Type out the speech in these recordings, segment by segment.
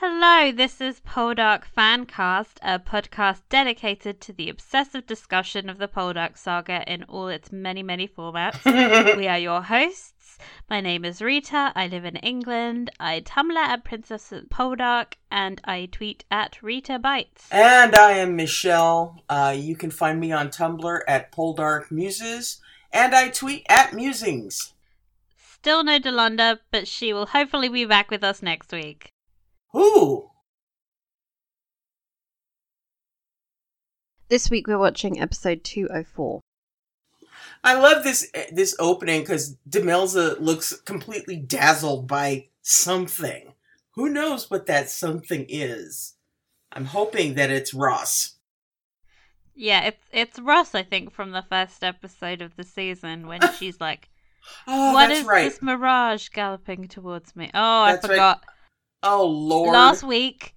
Hello, this is Poldark Fancast, a podcast dedicated to the obsessive discussion of the Poldark saga in all its many, many formats. we are your hosts. My name is Rita. I live in England. I Tumblr at Princess Poldark, and I tweet at Rita Bites. And I am Michelle. Uh, you can find me on Tumblr at Poldark Muses, and I tweet at Musings. Still no Delonda, but she will hopefully be back with us next week. Who? This week we're watching episode 204. I love this this opening because Demelza looks completely dazzled by something. Who knows what that something is? I'm hoping that it's Ross. Yeah, it's it's Ross, I think, from the first episode of the season when she's like, Oh, "What that's is right. this mirage galloping towards me?" Oh, That's I right. Oh Lord. Last week,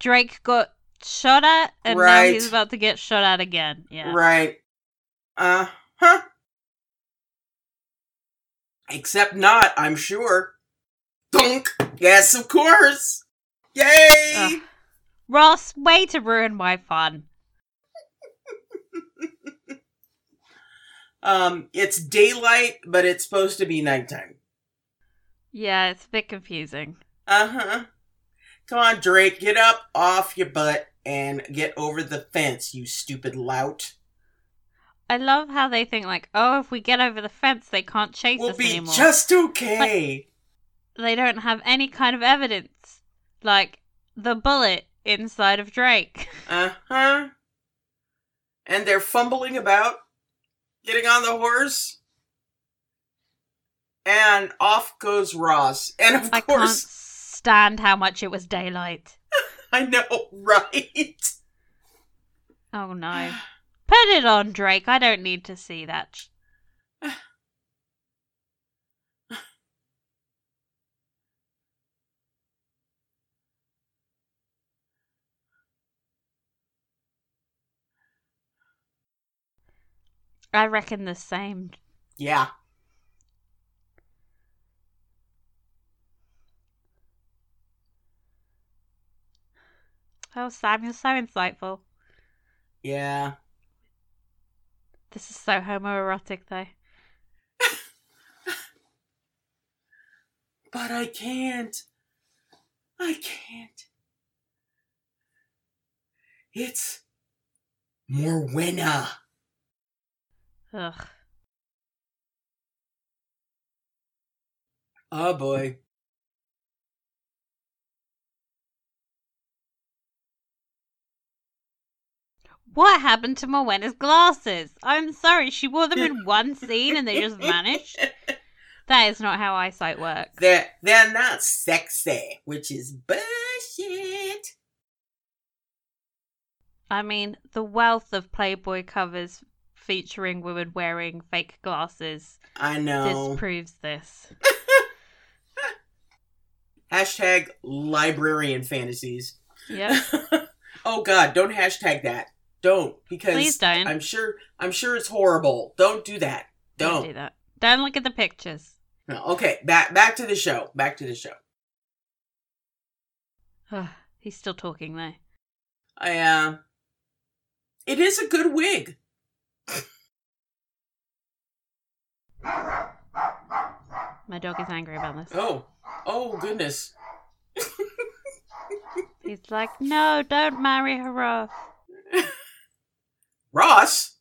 Drake got shot at, and now he's about to get shot at again. Yeah. Right. Uh huh. Except not, I'm sure. Dunk! Yes, of course! Yay! Ugh. Ross, way to ruin my fun. Um, it's daylight, but it's supposed to be nighttime. Yeah, it's a bit confusing. Uh huh. Come on, Drake, get up off your butt and get over the fence, you stupid lout. I love how they think like, oh, if we get over the fence, they can't chase We'll us be anymore. just okay. They don't have any kind of evidence, like the bullet inside of Drake. Uh huh. And they're fumbling about, getting on the horse. And off goes Ross. And of I course, stand how much it was daylight. I know, right? Oh no. Put it on, Drake. I don't need to see that. I reckon the same. Yeah. Oh, Sam, you're so insightful. Yeah. This is so homoerotic, though. But I can't. I can't. It's Morwenna. Ugh. Oh boy. What happened to Morwenna's glasses? I'm sorry, she wore them in one scene and they just vanished. That is not how eyesight works. They're they're not sexy, which is bullshit. I mean, the wealth of Playboy covers featuring women wearing fake glasses I know. disproves this. Hashtag librarian fantasies. Yep. oh god, don't hashtag that. Don't because Please don't. I'm sure I'm sure it's horrible. Don't do that. Don't Don't. do that. Don't look at the pictures. No, okay, back back to the show. Back to the show. He's still talking though. I uh It is a good wig. My dog is angry about this. Oh. Oh goodness. He's like, no, don't marry her off. Ross.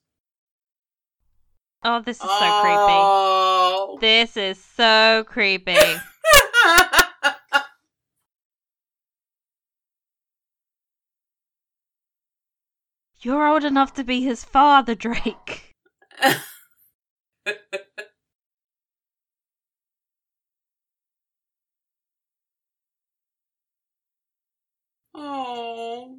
Oh, this is so oh. creepy. This is so creepy. You're old enough to be his father, Drake. oh.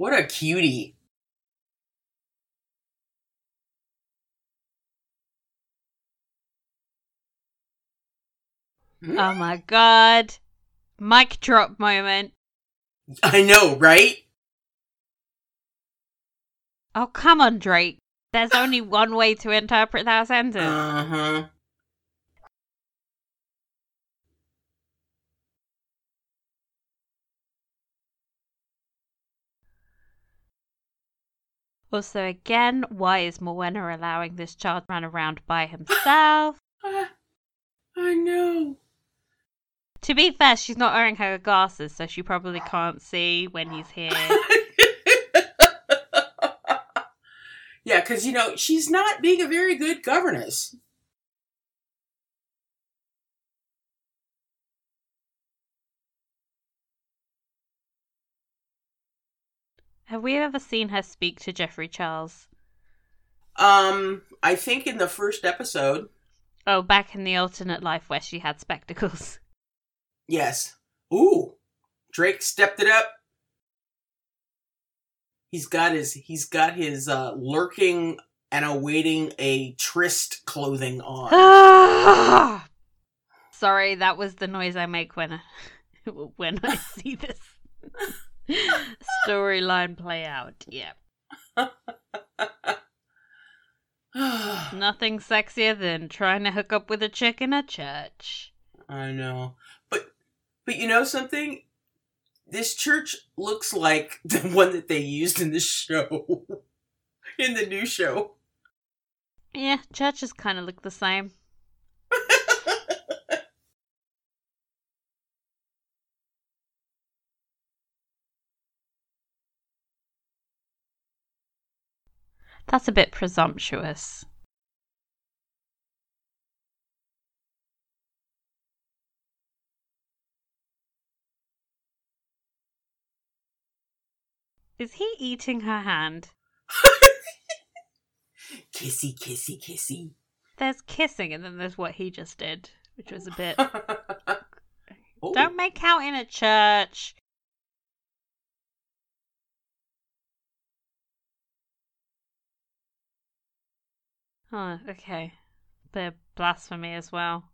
What a cutie. Oh my god. Mic drop moment. I know, right? Oh, come on, Drake. There's only one way to interpret that sentence. Uh huh. Also, again, why is Morwenna allowing this child to run around by himself? I know. to be fair, she's not wearing her glasses, so she probably can't see when he's here. yeah, because, you know, she's not being a very good governess. Have we ever seen her speak to Geoffrey Charles? Um, I think in the first episode, Oh, back in the alternate life where she had spectacles. yes. Ooh, Drake stepped it up. He's got his he's got his uh, lurking and awaiting a tryst clothing on. Sorry, that was the noise I make when I, when I see this storyline play out. Yeah. Nothing sexier than trying to hook up with a chick in a church. I know. But but you know something? This church looks like the one that they used in the show. in the new show. Yeah, churches kind of look the same. That's a bit presumptuous. Is he eating her hand? kissy kissy kissy. There's kissing and then there's what he just did, which was a bit. Oh, Don't make out in a church. Oh, okay. The blasphemy as well.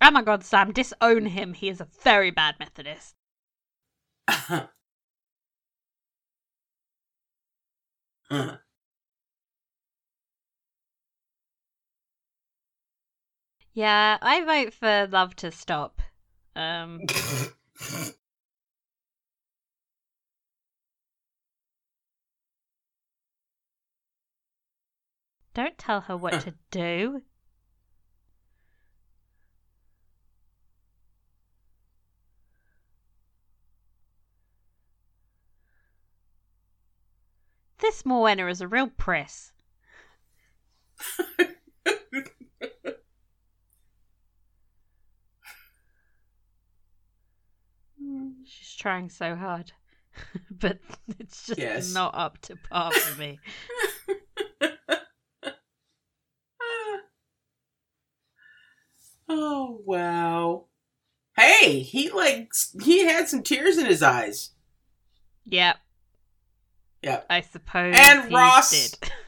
Oh my god, Sam, disown him. He is a very bad Methodist. Yeah, I vote for love to stop. Um, don't tell her what to do. This Morwenna is a real press. She's trying so hard, but it's just Yes. not up to par for me. oh wow. Hey, he like he had some tears in his eyes. Yep, Yep. I suppose. And he Ross. did.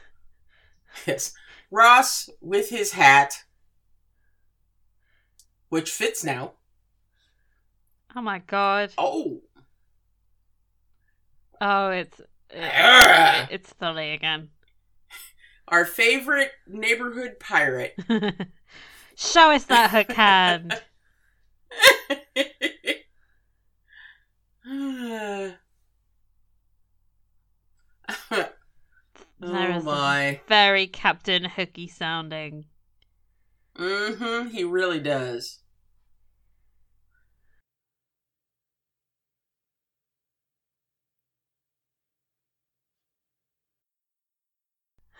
Yes. Ross with his hat, which fits now. Oh my god. Oh. Oh, it's it, it's Tholly again. Our favorite neighborhood pirate. Show us that hook hand. There oh is my. Very Captain Hooky sounding. Mm-hmm. He really does.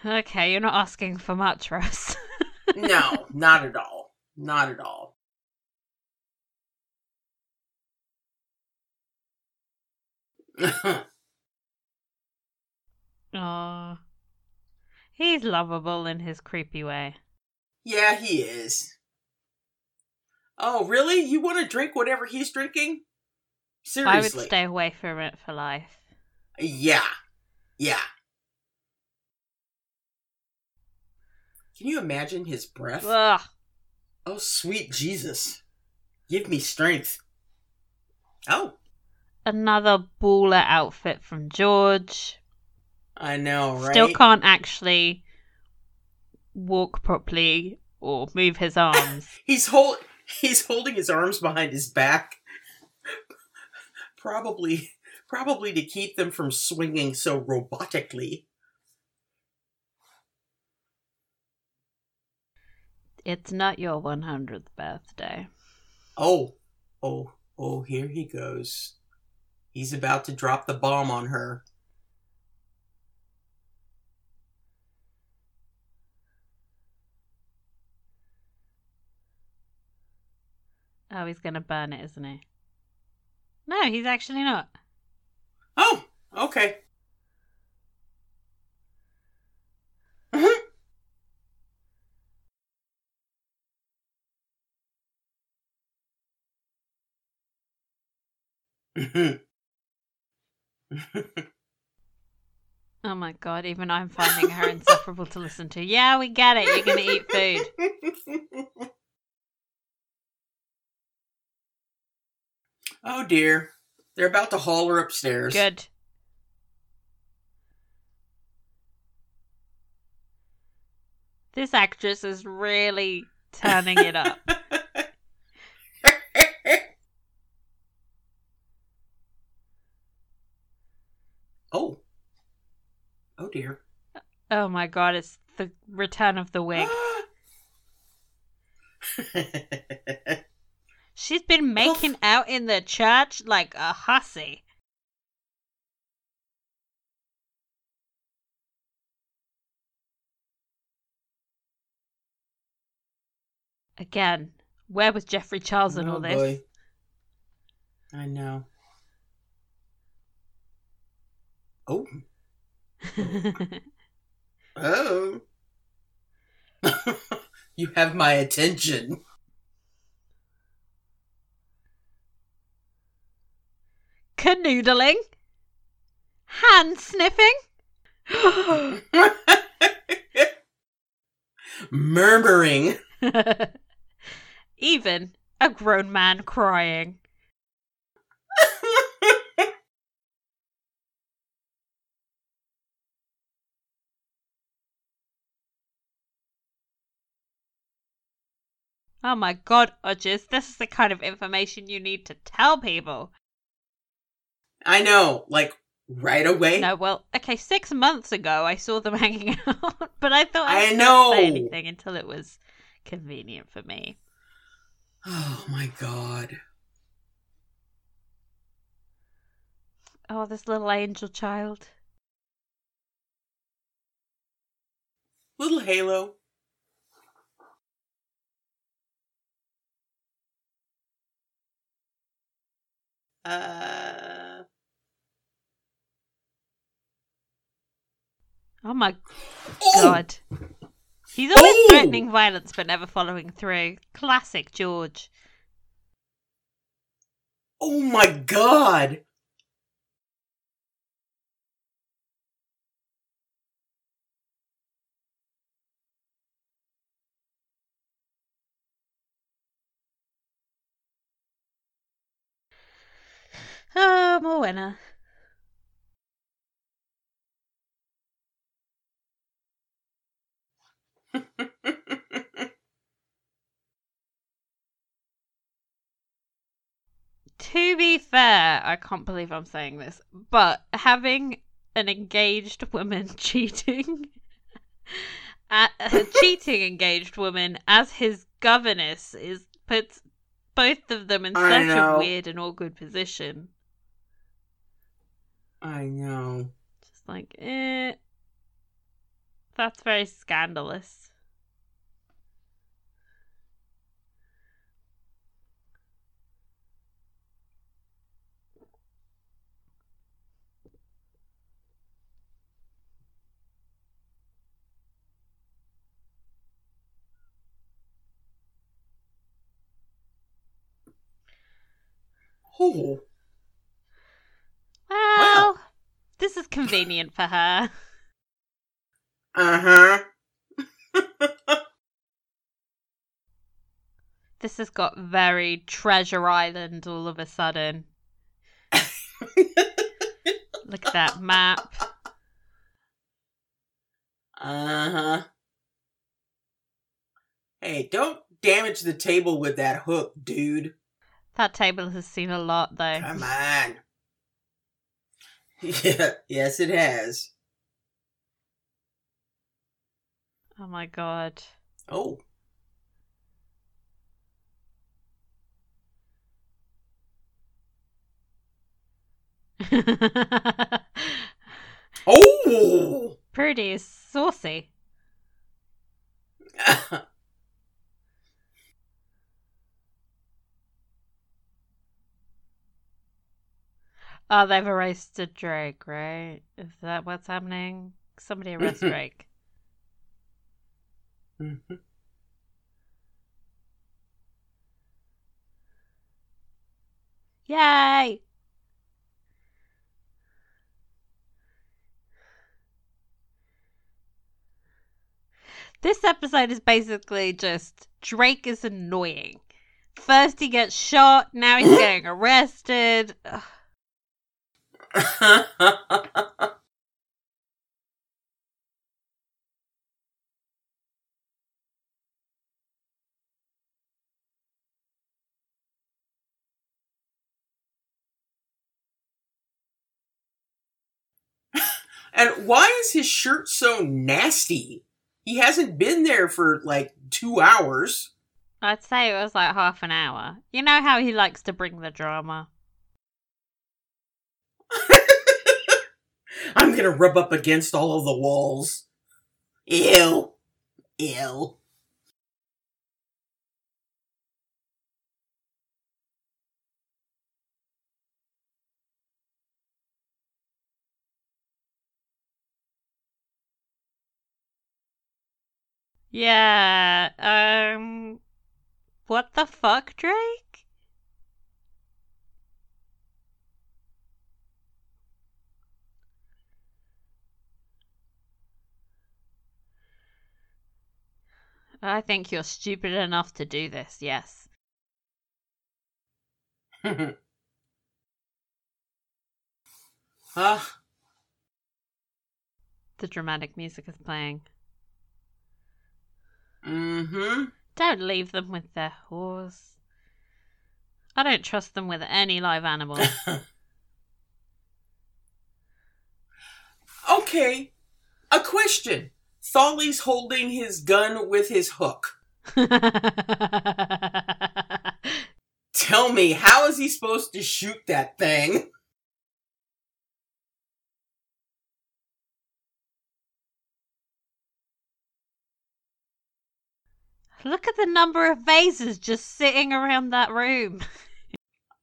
Okay, you're not asking for much, Ross. No, not at all. Not at all. Oh, he's lovable in his creepy way. yeah, he is. Oh, really? You want to drink whatever he's drinking? Seriously. I would stay away from it for life. Yeah. Yeah. Can you imagine his breath? Ugh. Oh, sweet Jesus. Give me strength. Oh. Another baller outfit from George. I know, right? Still can't actually walk properly or move his arms. he's hold he's holding his arms behind his back. probably probably to keep them from swinging so robotically. It's not your 100th birthday. Oh, oh, oh, here he goes. He's about to drop the bomb on her. Oh, he's going to burn it, isn't he? No, he's actually not. Oh, okay. Oh my god, even I'm finding her insufferable to listen to. Yeah, we get it. You're going to eat food. oh dear. They're about to haul her upstairs. Good. This actress is really turning it up. oh. Oh dear. Oh my god, it's the return of the wig. She's been making out in the church like a hussy. Again, where was Geoffrey Charles in Oh, all this? boy. I know. Oh. Oh. you have my attention. Canoodling? Hand sniffing? Murmuring. Even a grown man crying. Oh my god, Udges, this is the kind of information you need to tell people. I know, like right away. No, well, okay, six months ago I saw them hanging out, but I thought I, I know. say anything until it was convenient for me. Oh my god. Oh, this little angel child. Little Halo. Uh. Oh my god. He's always threatening violence but never following through. Classic George. Oh my god. Oh, I'm a winner. To be fair, I can't believe I'm saying this, but having an engaged woman cheating, a, a cheating engaged woman as his governess is puts both of them in I such know. a weird and awkward position. I know. Just like, eh, that's very scandalous. Oh. Well, this is convenient for her. Uh huh. This has got very Treasure Island all of a sudden. Look at that map. Uh huh. Hey, don't damage the table with that hook, dude. That table has seen a lot, though. Come on. Yeah, yes, it has. Oh my god. Oh. Oh! Prudie is saucy. Oh, they've arrested Drake, right? Is that what's happening? Somebody arrest Drake. Mhm. Yay! This episode is basically just Drake is annoying. First he gets shot, now he's getting arrested. Ugh. and why is his shirt so nasty? He hasn't been there for like two hours. I'd say it was like half an hour. You know how he likes to bring the drama. I'm gonna rub up against all of the walls. Ew. Ew. Yeah, um. What the fuck, Drake? I think you're stupid enough to do this, yes. Ah, The dramatic music is playing. mm-hmm. Don't leave them with their horse. I don't trust them with any live animal. okay. A question. Tholly's holding his gun with his hook. Tell me, how is he supposed to shoot that thing? Look at the number of vases just sitting around that room.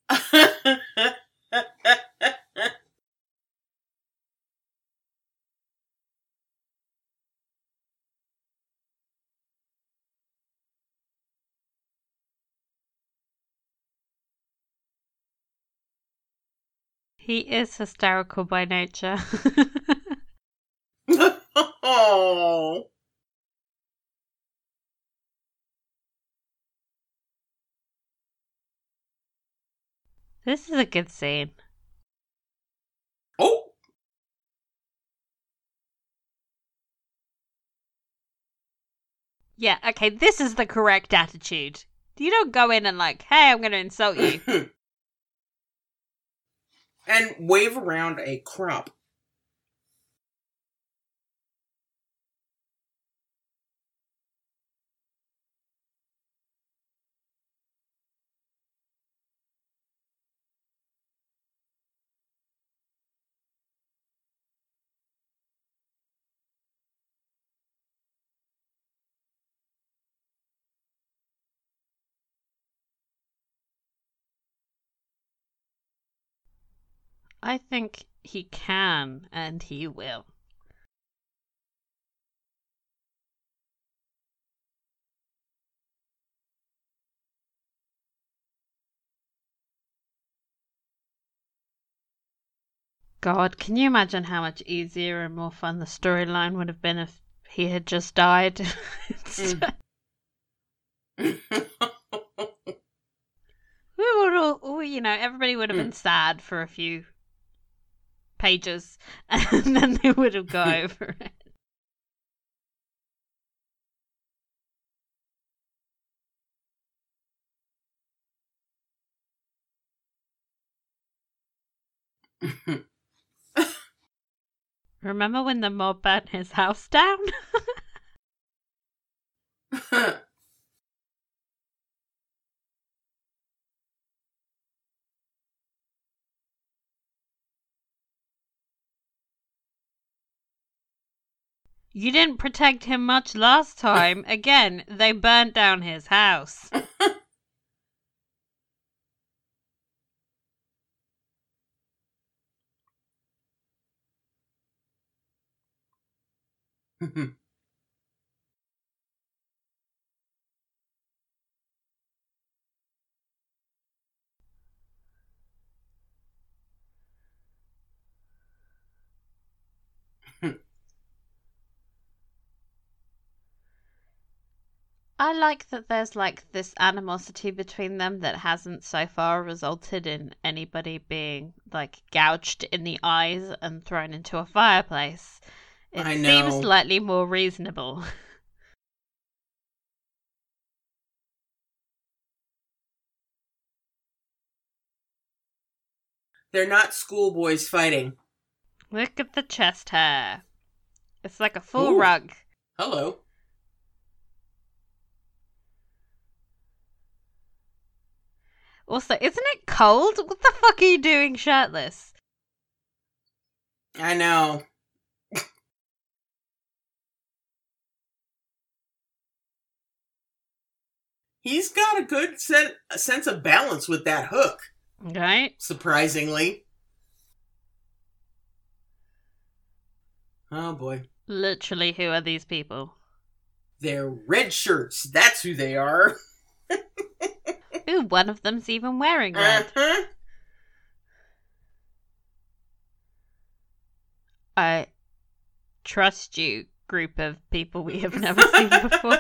He is hysterical by nature. oh. this is a good scene. Oh. Yeah, okay, this is the correct attitude. You don't go in and like, hey, I'm going to insult you. and wave around a crop. I think he can and he will. God, can you imagine how much easier and more fun the storyline would have been if he had just died? Mm. we would all, you know, everybody would have been sad for a few pages, and then they would have got over it. Remember when the mob burnt his house down? you didn't protect him much last time. Again, they burnt down his house. I like that there's like this animosity between them that hasn't so far resulted in anybody being like gouged in the eyes and thrown into a fireplace. It I seems slightly more reasonable. They're not schoolboys fighting. Look at the chest hair. It's like a full Ooh. rug. Hello. Also, isn't it cold? What the fuck are you doing shirtless? I know. He's got a good sen- a sense of balance with that hook, Right? surprisingly. Oh boy. Literally, who are these people? They're red shirts. That's who they are. Ooh, one of them's even wearing red. Uh-huh. I trust you, group of people we have never seen before.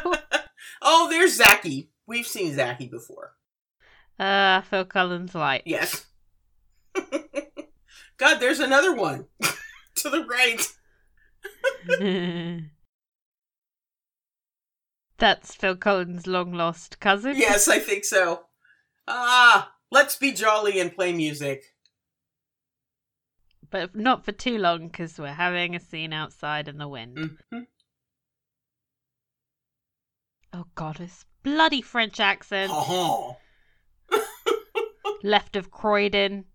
oh, there's Zacky. We've seen Zacky before. Uh, Phil Collins White. Yes. God, there's another one to the right. That's Phil Collins' long lost cousin. Yes, I think so. Ah, let's be jolly and play music. But not for too long because we're having a scene outside in the wind. Mhm. Oh god, this bloody French accent. Oh. Left of Croydon.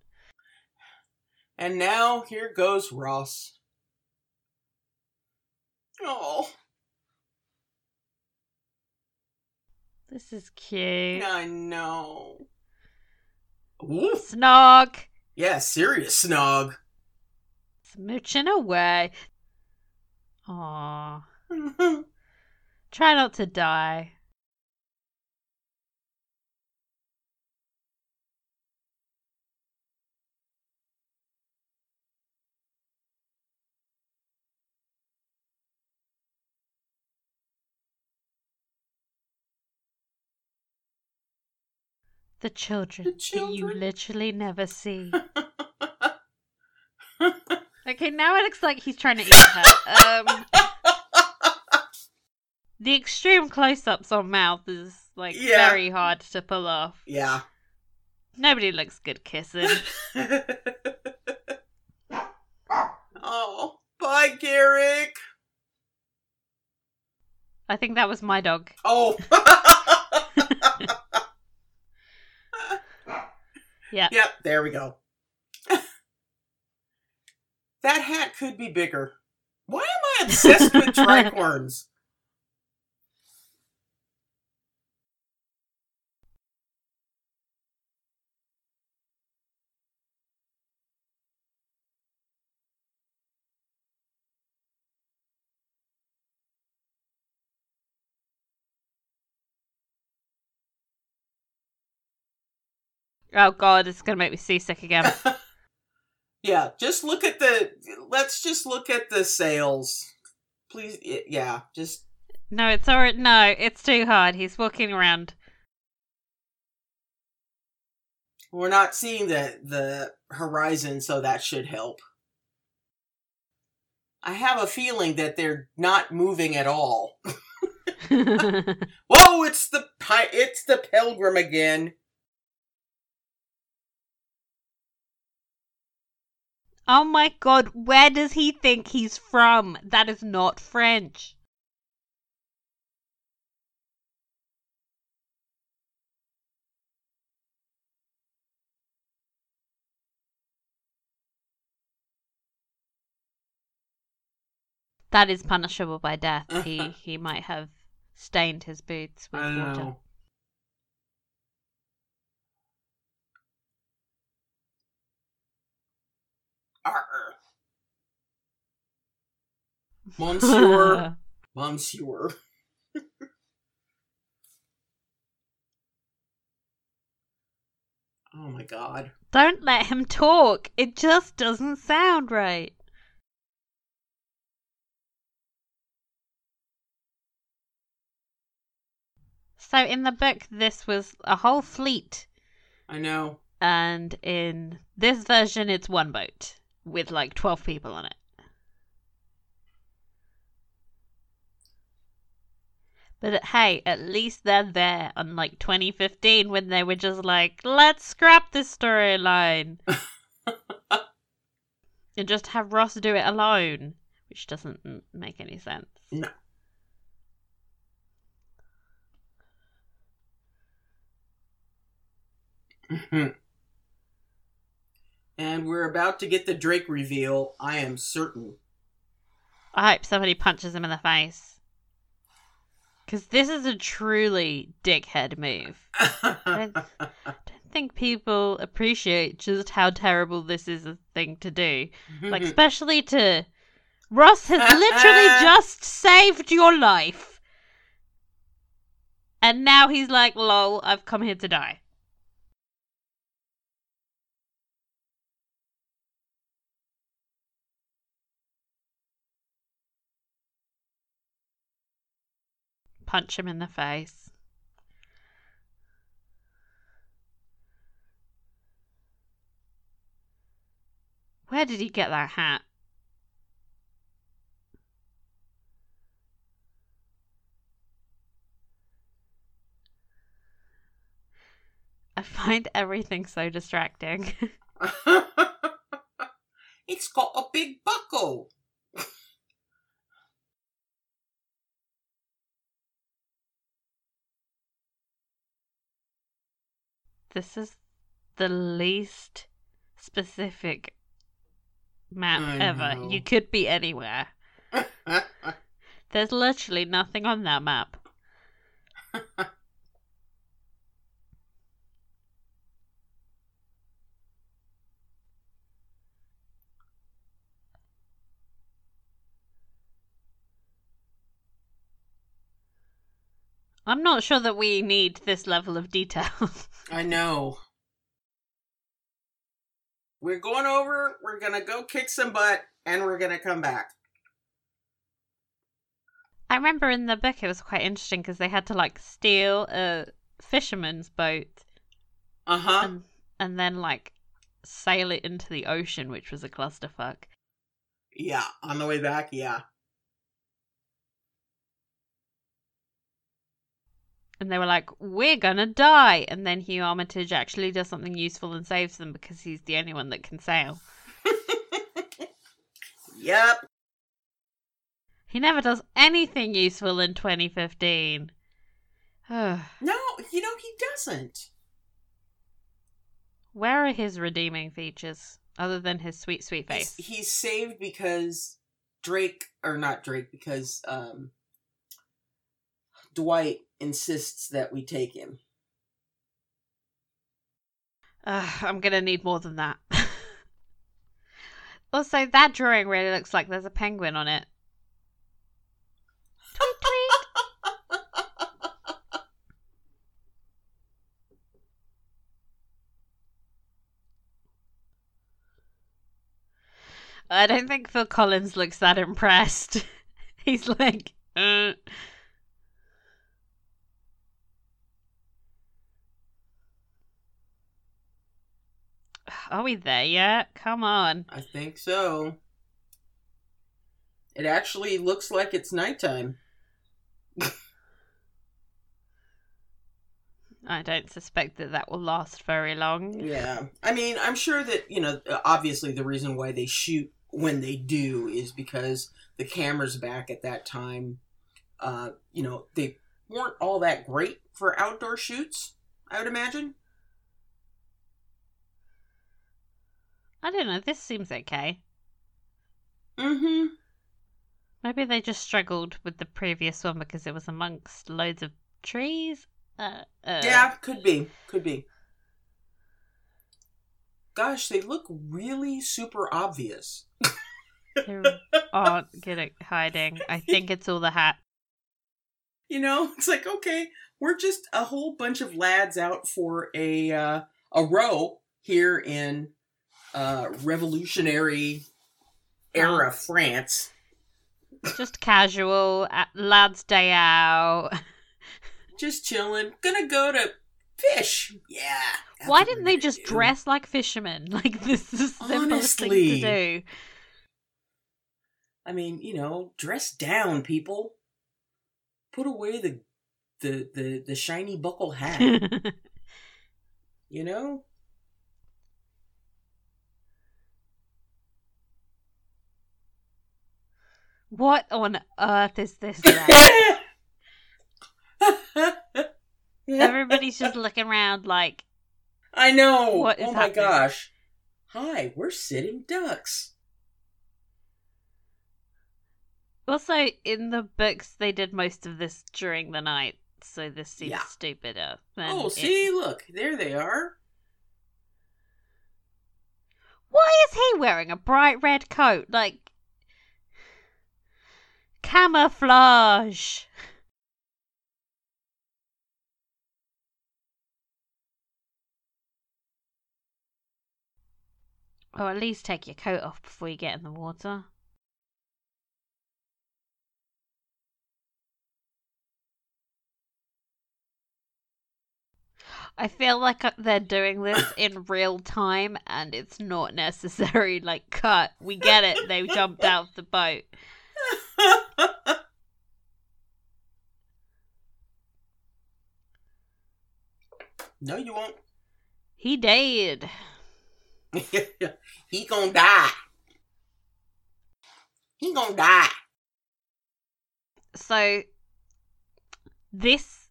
And now here goes Ross. Oh, This is cute. I know. Ooh, Snog. yeah, serious snog. Smooching away. Aww. Try not to die. The children, The that you literally never see. Okay, now it looks like he's trying to eat her. Um, the extreme close-ups on mouth is like Yeah. very hard to pull off. yeah. Nobody looks good kissing. oh, bye, Garrick. I think that was my dog. Oh. Yeah. Yep, there we go. that hat could be bigger. Why am I obsessed with tricorns? Oh god, it's gonna make me seasick again. yeah, just look at the. Let's just look at the sales. Please, yeah, just. no, it's alright. No, it's too hard. He's walking around. We're not seeing the the horizon, so that should help. I have a feeling that they're not moving at all. Whoa! It's the it's the pilgrim again. Oh my god, where does he think he's from? That is not French. That is punishable by death. He he might have stained his boots with water. know. Monsieur. Monsieur. oh my god. Don't let him talk. It just doesn't sound right. So in the book, this was a whole fleet, I know. and in this version, it's one boat with like twelve people on it. But hey, at least they're there, unlike 2015 when they were just like, let's scrap this storyline. and just have Ross do it alone, which doesn't make any sense. No. Mhm. and we're about to get the Drake reveal, I am certain. I hope somebody punches him in the face. Because this is a truly dickhead move. I don't think people appreciate just how terrible this is a thing to do. Like, especially to. Ross has literally just saved your life. And now he's like, lol, I've come here to die. Punch him in the face. Where did he get that hat? I find everything so distracting. it's got a big buckle. This is the least specific map I ever. know. You could be anywhere. There's literally nothing on that map. I'm not sure that we need this level of detail. I know. We're going over, we're gonna go kick some butt, and we're gonna come back. I remember in the book it was quite interesting because they had to like steal a fisherman's boat Uh huh. and and then like sail it into the ocean, which was a clusterfuck. Yeah, on the way back, yeah. And they were like, "We're gonna die," and then Hugh Armitage actually does something useful and saves them because he's the only one that can sail. Yep. He never does anything useful in 2015. No, you know, he doesn't. Where are his redeeming features other than his sweet, sweet He's, face? he's saved because Drake, or not Drake, because um, Dwight insists that we take him. Ugh, I'm gonna need more than that. also, that drawing really looks like there's a penguin on it. I don't think Phil Collins looks that impressed. He's like, uh. Are we there yet? Come on. I think so. It actually looks like it's nighttime. I don't suspect that that will last very long. Yeah. I mean, I'm sure that, you know, obviously the reason why they shoot when they do is because the cameras back at that time, uh, you know, they weren't all that great for outdoor shoots, I would imagine. I don't know. This seems okay. Mm-hmm. Maybe they just struggled with the previous one because it was amongst loads of trees. Uh, uh, Yeah, could be. Could be. Gosh, they look really super obvious. They aren't good at hiding. I think it's all the hat. You know, it's like, okay, we're just a whole bunch of lads out for a uh, a row here in uh, revolutionary era France. Just casual, lad's day out. Just chilling. Gonna go to fish. Yeah. Why didn't they just do. dress like fishermen? Like this is the simplest thing to do. I mean, you know, dress down, people. Put away the the the, the shiny buckle hat. you know? What on earth is this? Everybody's just looking around like, I know. What is oh my happening? gosh. Hi, we're sitting ducks. Also, in the books, they did most of this during the night, so this seems Yeah. stupider. Than Oh, it- see, look, there they are. Why is he wearing a bright red coat? Like. Camouflage! Or at least take your coat off before you get in the water. I feel like uh, they're doing this in real time and it's not necessary. Like, cut. We get it. They jumped out of the boat. no, you won't. He dead. he gonna die. He gonna die. So, this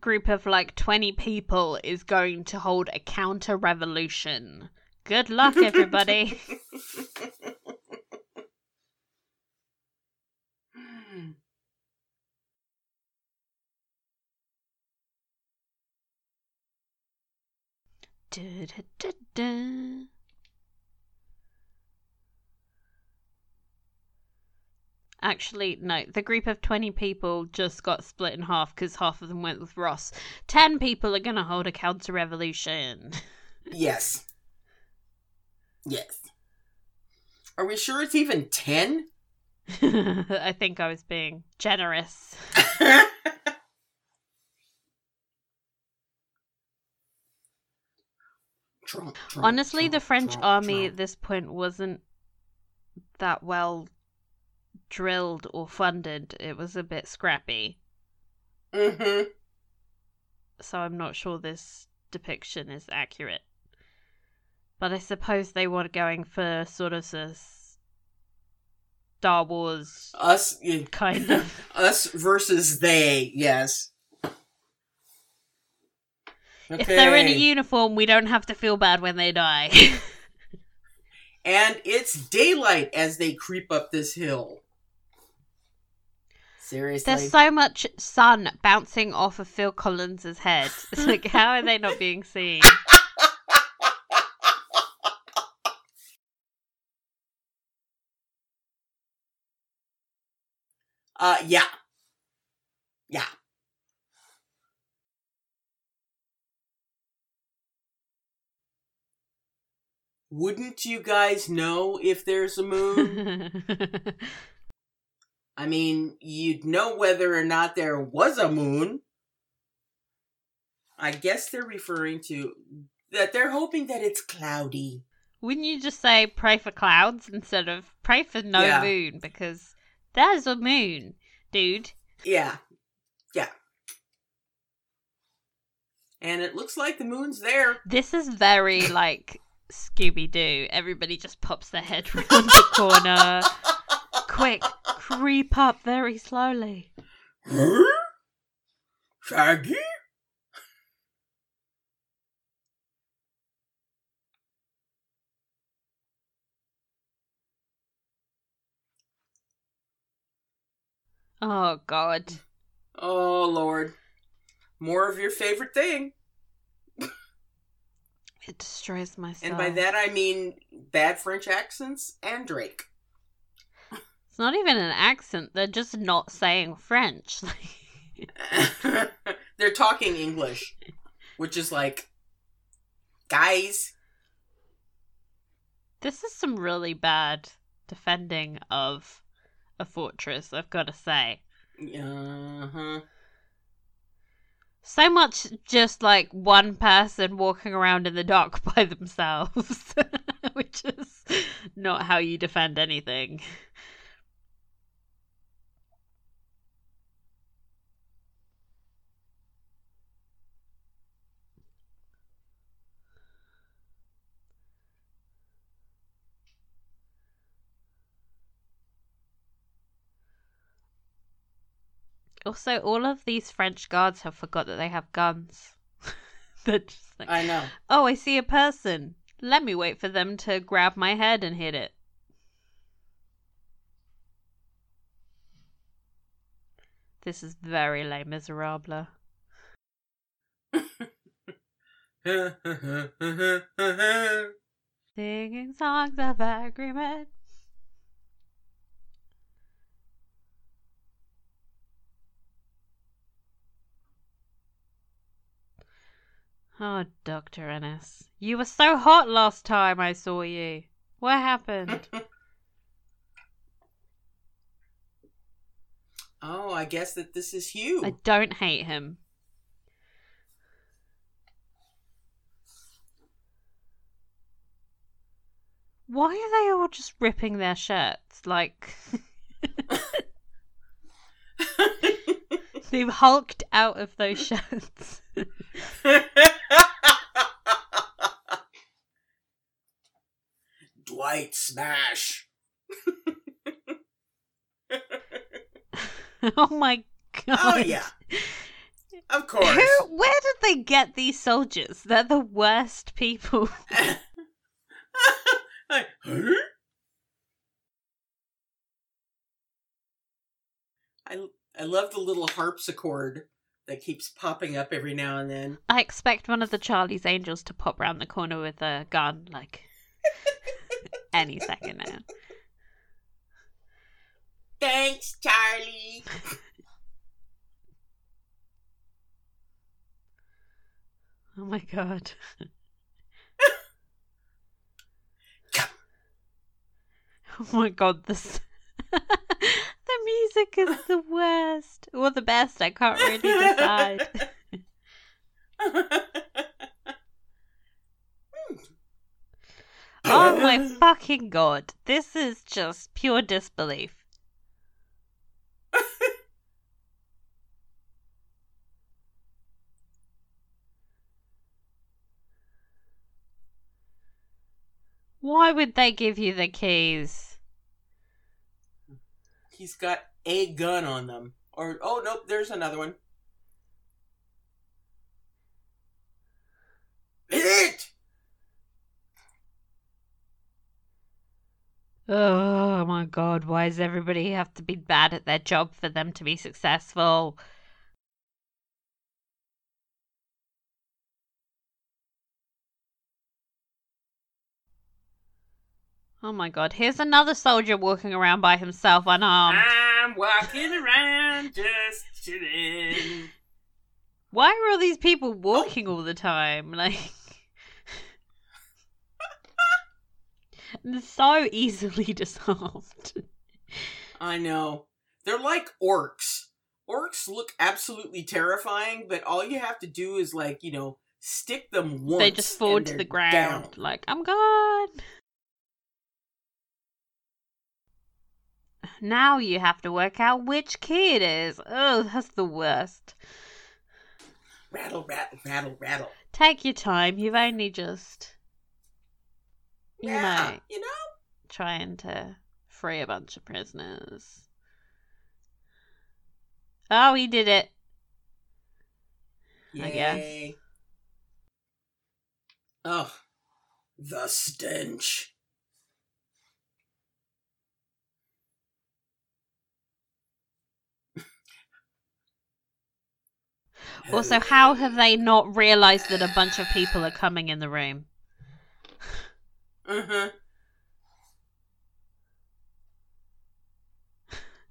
group of like 20 people is going to hold a counter revolution. Good luck, everybody. Du-du-du-du. Actually, no. The group of 20 people just got split in half because half of them went with Ross. 10 people are going to hold a counter revolution. yes. Yes. Are we sure it's even 10? I think I was being generous. Trump, Trump, Honestly, the French Trump, army at this point wasn't that well drilled or funded. It was a bit scrappy. Mhm. so I'm not sure this depiction is accurate. But I suppose they were going for sort of a Star Wars Us, kind of. us versus they. Yes. If they're in a uniform, we don't have to feel bad when they die. and it's daylight as they creep up this hill. Seriously. There's so much sun bouncing off of Phil Collins's head. It's like, how are they not being seen? Uh, yeah. Yeah. Wouldn't you guys know if there's a moon? I mean, you'd know whether or not there was a moon. I guess they're referring to that they're hoping that it's cloudy. Wouldn't you just say pray for clouds instead of pray for no Yeah. moon? Because there's a moon, dude. Yeah. Yeah. And it looks like the moon's there. This is very like Scooby Doo. Everybody just pops their head around the corner. Quick, creep up very slowly. Huh? Shaggy? Oh God. Oh, Lord. More of your favorite thing. It destroys my soul. And by that I mean bad French accents and Drake. It's not even an accent. They're just not saying French. They're talking English, which is like, guys. this is some really bad defending of a fortress, I've got to say. Uh huh. So much just like one person walking around in the dock by themselves, which is not how you defend anything. Also, all of these French guards have forgot that they have guns. They're just like, I know. oh, I see a person. Let me wait for them to grab my head and hit it. This is very Les Miserables. Singing songs of agreement. Oh, Dr. Enys. You were so hot last time I saw you. What happened? oh, I guess that this is Hugh. I don't hate him. Why are they all just ripping their shirts? Like, they've hulked out of those shirts. Dwight Smash. oh my god. Oh yeah. Of course. Who, where did they get these soldiers? They're the worst people. Like, huh? I I love the little harpsichord that keeps popping up every now and then. I expect one of the Charlie's Angels to pop round the corner with a gun, like any second now. Thanks, Charlie. Oh my god. Oh my god, this the music is the worst. Or the best, I can't really decide. Oh my fucking god. This is just pure disbelief. Why would they give you the keys? He's got a gun on them. Or oh nope, there's another one. It. Oh my god, why does everybody have to be bad at their job for them to be successful? Oh my god, here's another soldier walking around by himself unarmed. I'm walking around just chilling. Why are all these people oh. walking all the time? Like. They're so easily dissolved. I know. They're like orcs. Orcs look absolutely terrifying, but all you have to do is like, you know, stick them once. they just fall to the ground. down. Like, I'm gone. Now you have to work out which key it is. Oh, that's the worst. rattle, rattle, rattle, rattle. Take your time. You've only just, you Yeah, know, you know. trying to free a bunch of prisoners. Oh, he did it. I guess. Oh, the stench. Also, how have they not realized that a bunch of people are coming in the room? Huh.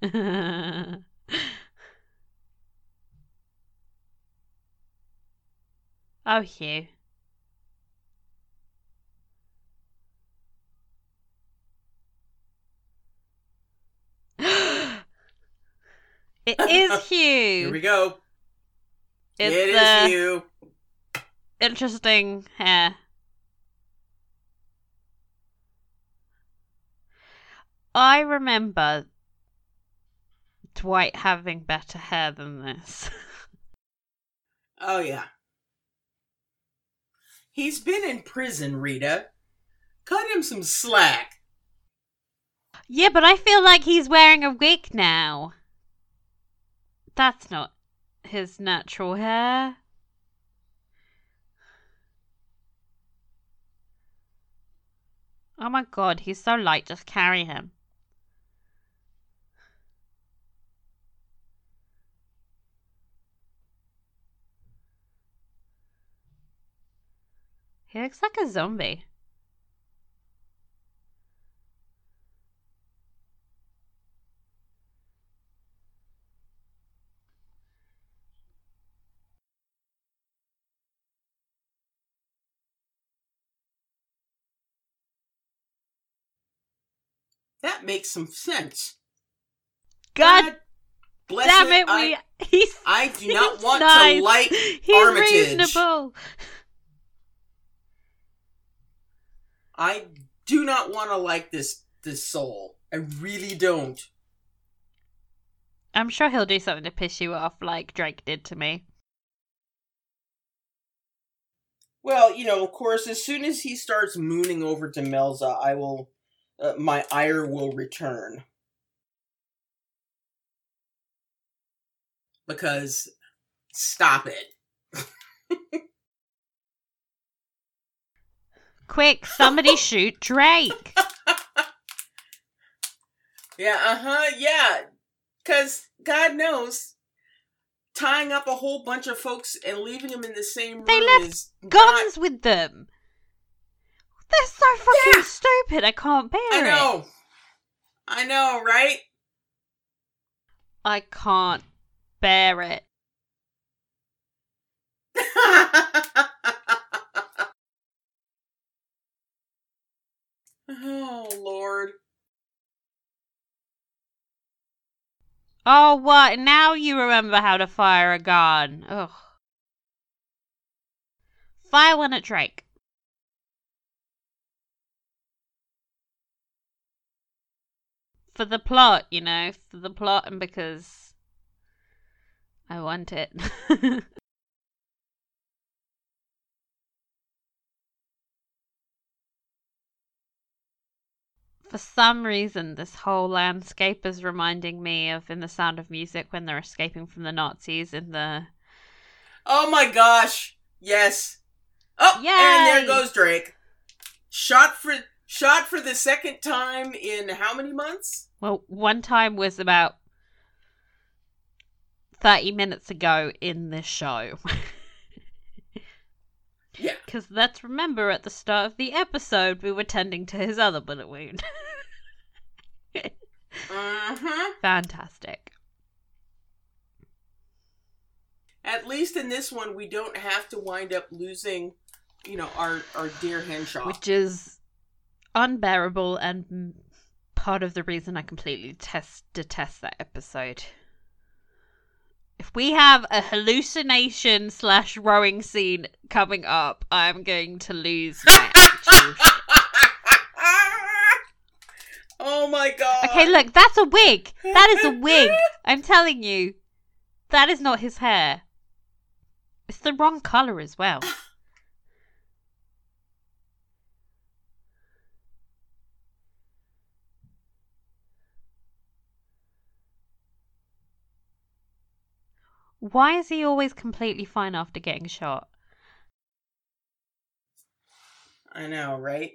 Mm-hmm. oh, Hugh. it is Hugh. Here we go. It's it is interesting hair. I remember Dwight having better hair than this. Oh yeah. He's been in prison, Rita. Cut him some slack. yeah, but I feel like he's wearing a wig now. That's not his natural hair. Oh my god, he's so light, just carry him. He looks like a zombie. That makes some sense. God bless damn it. it, I, he's I do not want nice. to like He's Armitage. reasonable. I do not want to like this this soul. I really don't. I'm sure he'll do something to piss you off like Drake did to me. Well, you know, of course, as soon as he starts mooning over Demelza, I will, uh, my ire will return. Because, stop it. Quick, somebody shoot Drake. Yeah, uh huh, yeah. Because, God knows, tying up a whole bunch of folks and leaving them in the same room They left is Guns with them. They're so fucking Yeah. stupid. I can't bear it. I it. know. I know, right? I can't bear it. oh, Lord. Oh, what? Now you remember how to fire a gun. Ugh. Fire one at Drake. For the plot, you know, for the plot and because I want it. For some reason, this whole landscape is reminding me of in The Sound of Music when they're escaping from the Nazis in the. Oh my gosh. Yes. Oh, and there goes Drake. Shot for shot for the second time in how many months? Well, one time was about 30 minutes ago in this show. Yeah. Because let's remember at the start of the episode, we were tending to his other bullet wound. Uh-huh. Fantastic. At least in this one we don't have to wind up losing, you know, our our dear Henshawe. Which is unbearable and part of the reason I completely detest, detest that episode. If we have a hallucination slash rowing scene coming up, I'm going to lose my actual oh my god. Okay, look, that's a wig. That is a wig. I'm telling you, that is not his hair. It's the wrong color as well. Why is he always completely fine after getting shot? I know, right?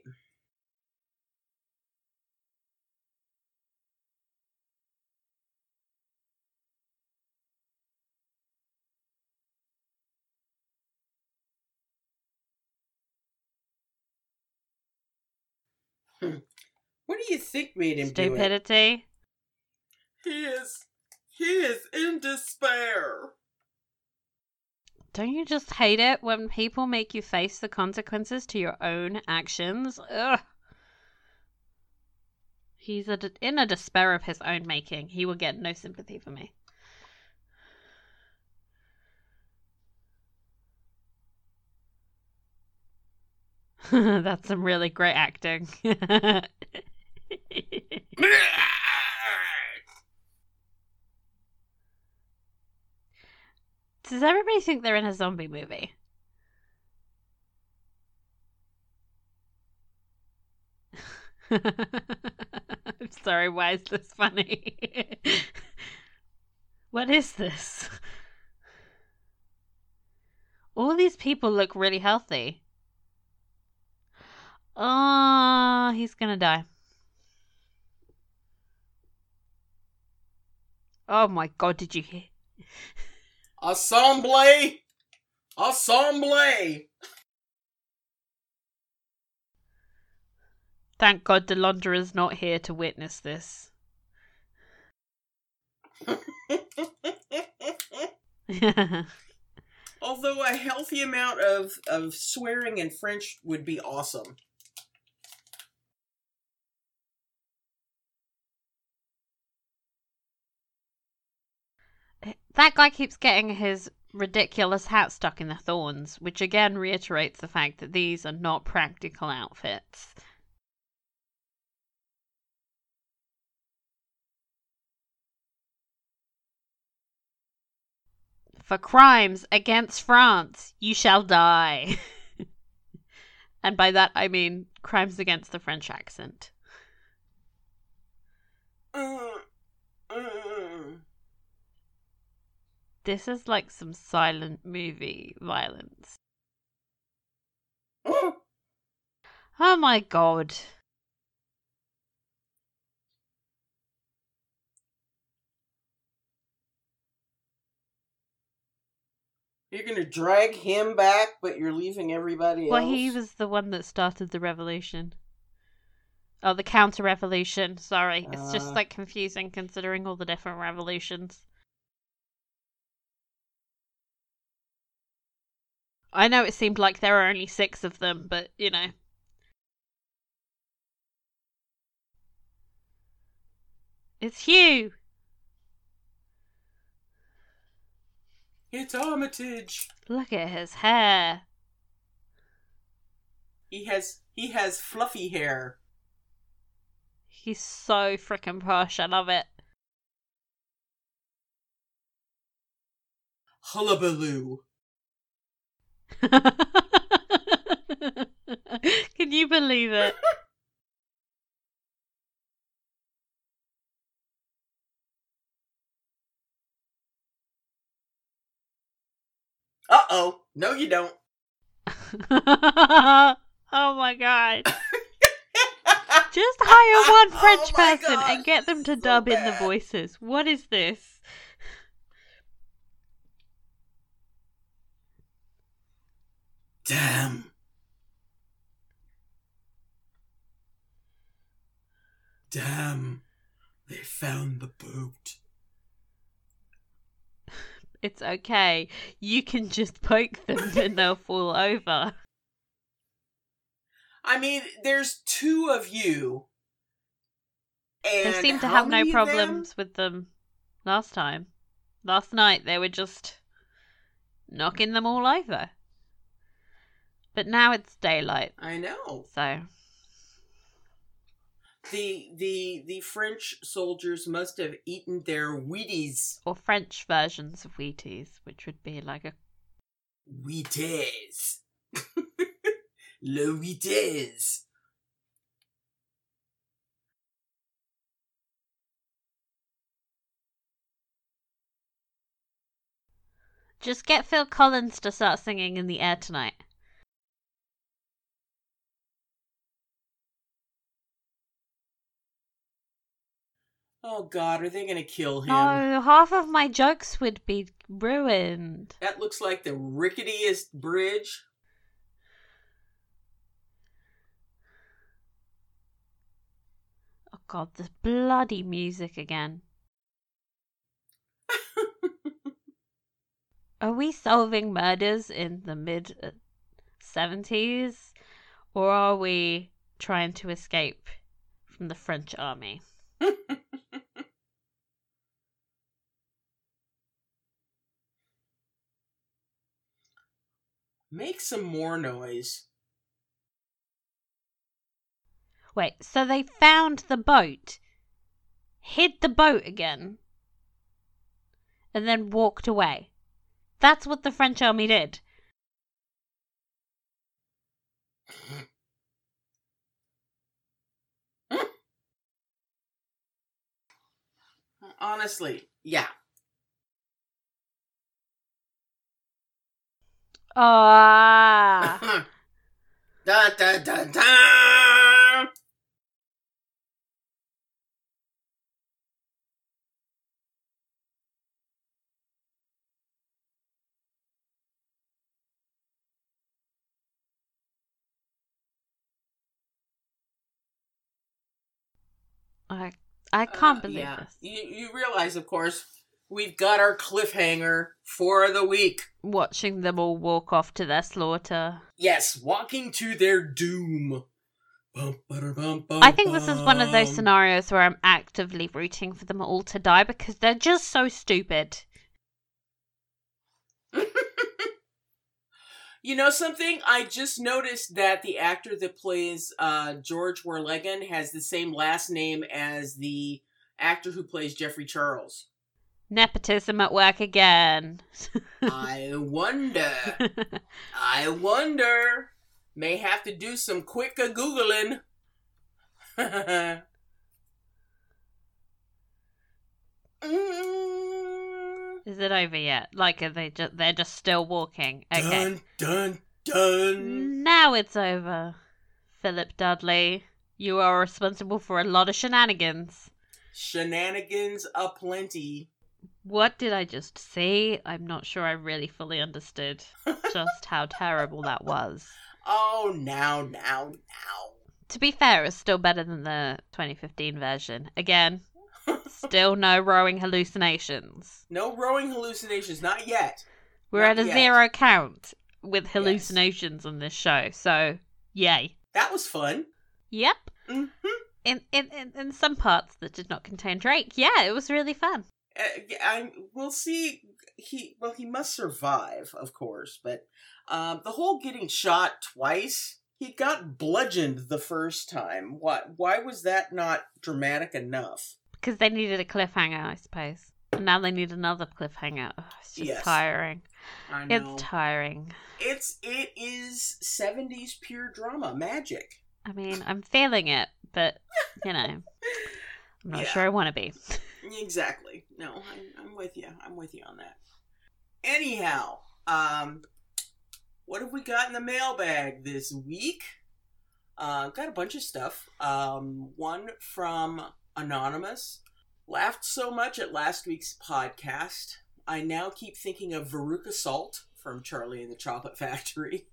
Hmm. What do you think made him do it? Stupidity. He is he is in despair. Don't you just hate it when people make you face the consequences to your own actions? Ugh. He's a, in a despair of his own making. He will get no sympathy for me. That's some really great acting. Does everybody think they're in a zombie movie? I'm sorry, why is this funny? what is this? All these people look really healthy. Oh, he's gonna die. Oh my god, did you hear? Assemble! Assemble! Thank God Delondra is not here to witness this. Although a healthy amount of, of swearing in French would be awesome. That guy keeps getting his ridiculous hat stuck in the thorns, which again reiterates the fact that these are not practical outfits. For crimes against France, you shall die. and by that I mean crimes against the French accent. Mm, mm. This is like some silent movie violence. Oh, my god. You're gonna drag him back, but you're leaving everybody Well, else. he was the one that started the revolution. Oh, the counter revolution. Sorry. It's just Uh. like confusing considering all the different revolutions. I know it seemed like there were only six of them, but you know. It's Hugh! It's Armitage. Look at his hair. He has he has fluffy hair. He's so freaking posh. I love it. Hullabaloo. Can you believe it? Uh oh. No, you don't. oh my god. Just hire one French Oh person gosh, and get them to so dub in the voices. What is this? Damn. Damn. They found the boot. It's okay. You can just poke them and they'll fall over. I mean, there's two of you. And They seem to have no of them? problems with them last time. Last night they were just knocking them all over. But now it's daylight, I know. so The the the French soldiers must have eaten their Wheaties. or French versions of Wheaties, which would be like a Wheaties. Le Wheaties. Just get Phil Collins to start singing in the air tonight. Oh God, are they gonna kill him? No, half of my jokes would be ruined. That looks like the ricketiest bridge. Oh God, this bloody music again. Are we solving murders in the mid uh, 70s? Or are we trying to escape from the French army? Make some more noise. Wait, so they found the boat, hid the boat again, and then walked away. That's what the French army did. Honestly, yeah. Ah. da da da da. I I can't Uh, believe yeah. this. You, you realize, of course, we've got our cliffhanger for the week. Watching them all walk off to their slaughter. Yes, walking to their doom. Bum, ba-da-bum, bum, I think this is one of those scenarios where I'm actively rooting for them all to die because they're just so stupid. You know something? I just noticed that the actor that plays uh, George Warlegan has the same last name as the actor who plays Geoffrey Charles. Nepotism at work again. I wonder. I wonder. May have to do some quicker googling. Is it over yet? Like, are they just they're just still walking? Okay. Dun dun dun. Now it's over. Philip Dudley, you are responsible for a lot of shenanigans. Shenanigans aplenty. What did I just see? I'm not sure I really fully understood just how terrible that was. Oh, now, now, now. To be fair, it's still better than the 2015 version. Again, still no rowing hallucinations. No rowing hallucinations, not yet. We're Not at a yet. zero count with hallucinations on this show, so yay. That was fun. Yep. hmm In, in in in some parts that did not contain Drake, yeah, it was really fun. Uh, I we'll see. He well, he must survive, of course. But um, the whole getting shot twice. He got bludgeoned the first time. What? Why was that not dramatic enough? Because they needed a cliffhanger, I suppose. And now they need another cliffhanger. Ugh, it's just Yes. tiring. I know. It's tiring. It's it is seventies pure drama magic. I mean, I'm feeling it, but you know, I'm not Yeah. sure I want to be. Exactly. No, I'm, I'm with you. I'm with you on that. Anyhow, um, what have we got in the mailbag this week? Uh, got a bunch of stuff. Um, one from Anonymous. Laughed so much at last week's podcast. I now keep thinking of Veruca Salt from Charlie and the Chocolate Factory.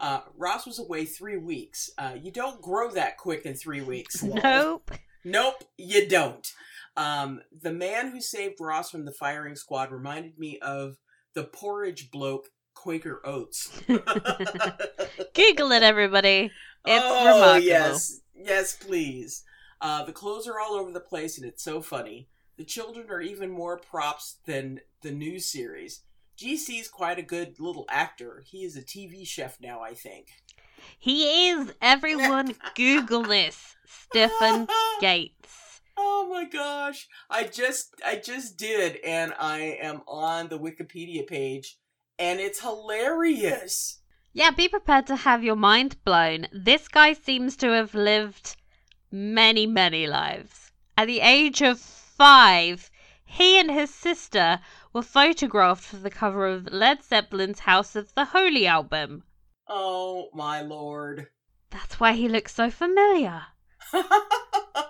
Uh, Ross was away three weeks. Uh, you don't grow that quick in three weeks. lol. Nope. Nope, you don't. Um, the man who saved Ross from the firing squad reminded me of the porridge bloke Quaker Oats. Google it, everybody. It's oh, remarkable. yes. Yes, please. Uh, the clothes are all over the place and it's so funny. The children are even more props than the new series. GC's quite a good little actor. He is a TV chef now, I think. He is. Everyone, Google this. Stefan Gates. Oh my gosh. I just I just did and I am on the Wikipedia page and it's hilarious. Yeah, be prepared to have your mind blown. This guy seems to have lived many, many lives. At the age of five, he and his sister were photographed for the cover of Led Zeppelin's House of the Holy album. Oh, my lord. That's why he looks so familiar.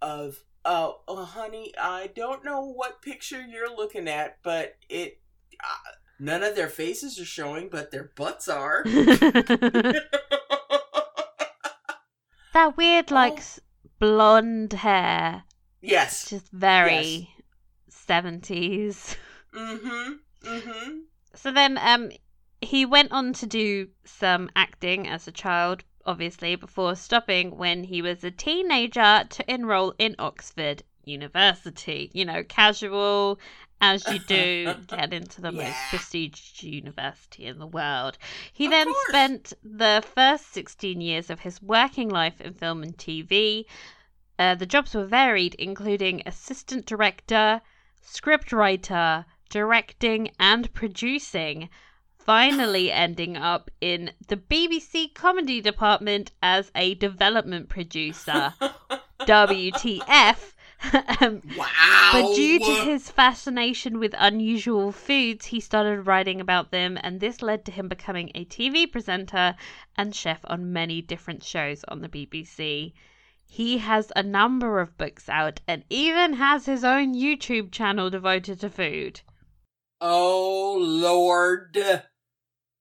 of oh, oh, honey, I don't know what picture you're looking at, but it uh, none of their faces are showing, but their butts are. that weird, like Oh. blonde hair, yes. just very seventies. Mm-hmm. Mm-hmm. So then, um, he went on to do some acting as a child, obviously, before stopping when he was a teenager to enroll in Oxford University. You know, casual as you do, get into the most prestigious university in the world. He Of then course. spent the first 16 years of his working life in film and TV. Uh, the jobs were varied, including assistant director, scriptwriter, directing, and producing. Finally, ending up in the BBC comedy department as a development producer. WTF. Um, Wow. but due to his fascination with unusual foods, he started writing about them, and this led to him becoming a TV presenter and chef on many different shows on the BBC. He has a number of books out and even has his own YouTube channel devoted to food. Oh Lord.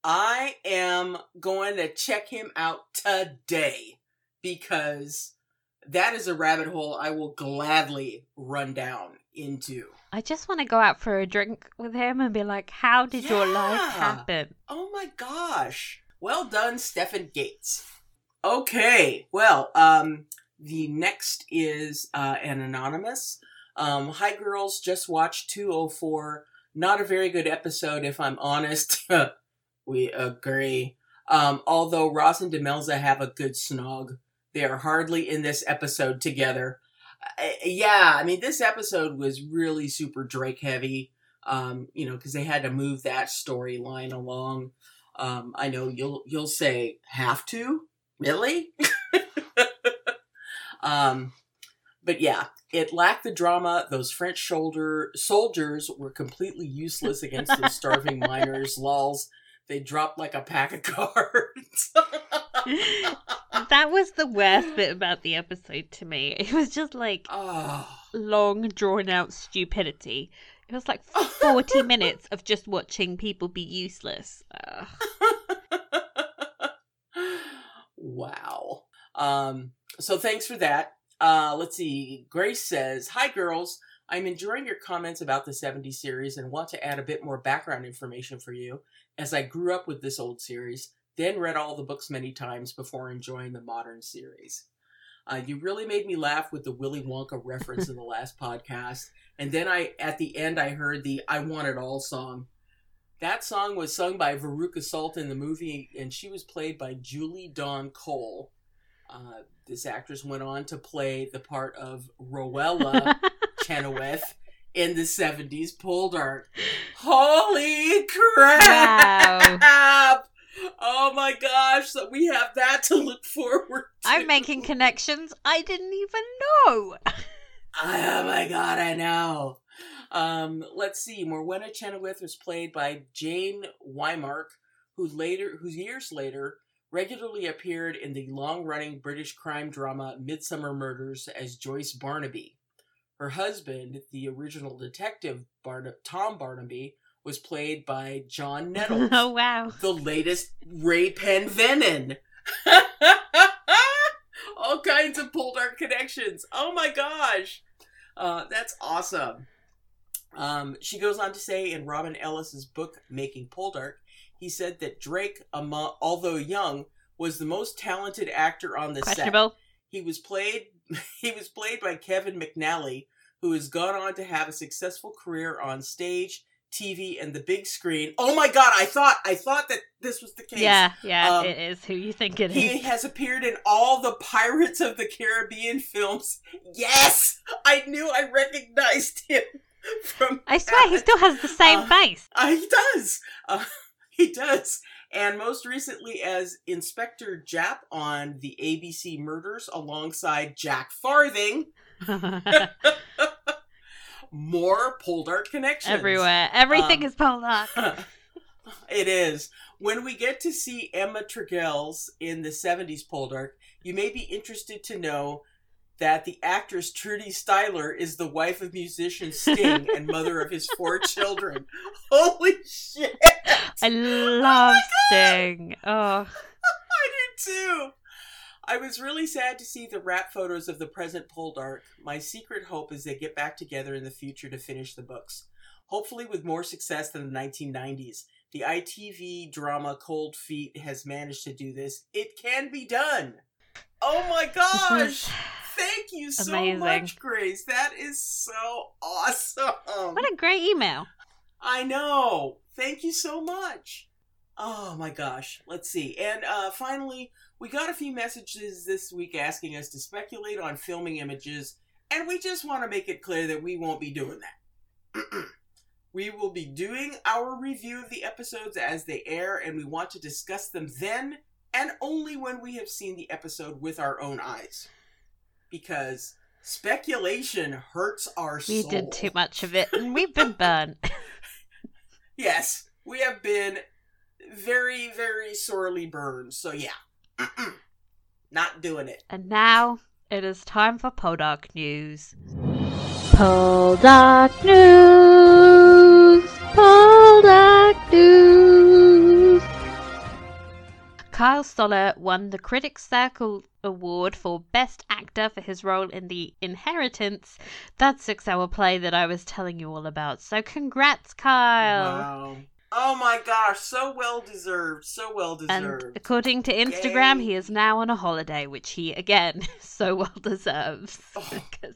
I am going to check him out today because that is a rabbit hole I will gladly run down into. I just want to go out for a drink with him and be like, How did your life happen? Oh my gosh. Well done, Stefan Gates. Okay, well, um, the next is uh, an anonymous. Um, Hi, girls, just watched 204. Not a very good episode, if I'm honest. we agree. Um, although Ross and Demelza have a good snog, they are hardly in this episode together. Uh, yeah, I mean, this episode was really super Drake heavy um, you know, because they had to move that storyline along. Um, I know you'll you'll say have to really, um, but yeah, it lacked the drama. Those French shoulder soldiers were completely useless against the starving miners. Lols, they dropped like a pack of cards. that was the worst bit about the episode to me. It was just like oh. long, drawn out stupidity. It was like 40 minutes of just watching people be useless. Wow. Um, so thanks for that. Uh, let's see. Grace says, Hi, girls. I'm enjoying your comments about the 70s series and want to add a bit more background information for you, as I grew up with this old series, then read all the books many times before enjoying the modern series. Uh, you really made me laugh with the Willy Wonka reference in the last podcast, and then I, at the end, I heard the "I Want It All" song. That song was sung by Veruca Salt in the movie, and she was played by Julie Dawn Cole. Uh, this actress went on to play the part of Rowella Chenoweth in the 70s Poldark. Holy crap! Oh my gosh, so we have that to look forward to. I'm making connections I didn't even know. Oh my god, I know. Um, let's see. Morwenna Chenoweth was played by Jane Wymark, who later, who years later regularly appeared in the long-running British crime drama *Midsomer Murders* as Joyce Barnaby. Her husband, the original detective Barna- Tom Barnaby, was played by John Nettles oh, wow. the latest Ray Penvenen. All kinds of Poldark connections. Oh my gosh. Uh, that's awesome. Um, she goes on to say in Robin Ellis's book, Making Poldark, he said that Drake, amo- although young, was the most talented actor on the set. He was played he was played by Kevin McNally, who has gone on to have a successful career on stage, TV, and the big screen. Oh my god, I thought I thought that this was the case. Yeah, yeah, Um, it is who you think it is. He has appeared in all the Pirates of the Caribbean films. Yes! I knew I recognized him. From I swear he still has the same Uh, face. Uh, he does. Uh, he does. And most recently as Inspector Japp on the ABC Murders alongside Jack Farthing. More Poldark connections. Everywhere. Everything Um, is Poldark. it is. When we get to see Emma Tregirls in the 70s Poldark, you may be interested to know that the actress Trudie Styler is the wife of musician Sting and mother of his four children. Holy shit! I oh love Sting. Oh, I did too. I was really sad to see the wrap photos of the present Poldark. My secret hope is they get back together in the future to finish the books. Hopefully, with more success than the 1990s. The ITV drama Cold Feet has managed to do this. It can be done. Oh my gosh! Thank you so amazing. much, Grace. That is so awesome. what a great email. I know. Thank you so much. Oh my gosh. Let's see. And uh, finally, we got a few messages this week asking us to speculate on filming images, and we just want to make it clear that we won't be doing that. we will be doing our review of the episodes as they air, and we want to discuss them then and only when we have seen the episode with our own eyes. Because speculation hurts our soul. We soul. did too much of it and we've been burnt. Yes, we have been very, very sorely burned. So yeah, Mm-mm. not doing it. And now it is time for Poldark News. Poldark News! Poldark News! Kyle Soller won the Critics Circle Award for Best Actor for his role in The Inheritance, that six hour play that I was telling you all about. So, congrats, Kyle! Wow. Oh my gosh, so well deserved. So well deserved. And according to Instagram, Yay. he is now on a holiday, which he, again, so well deserves. Oh, two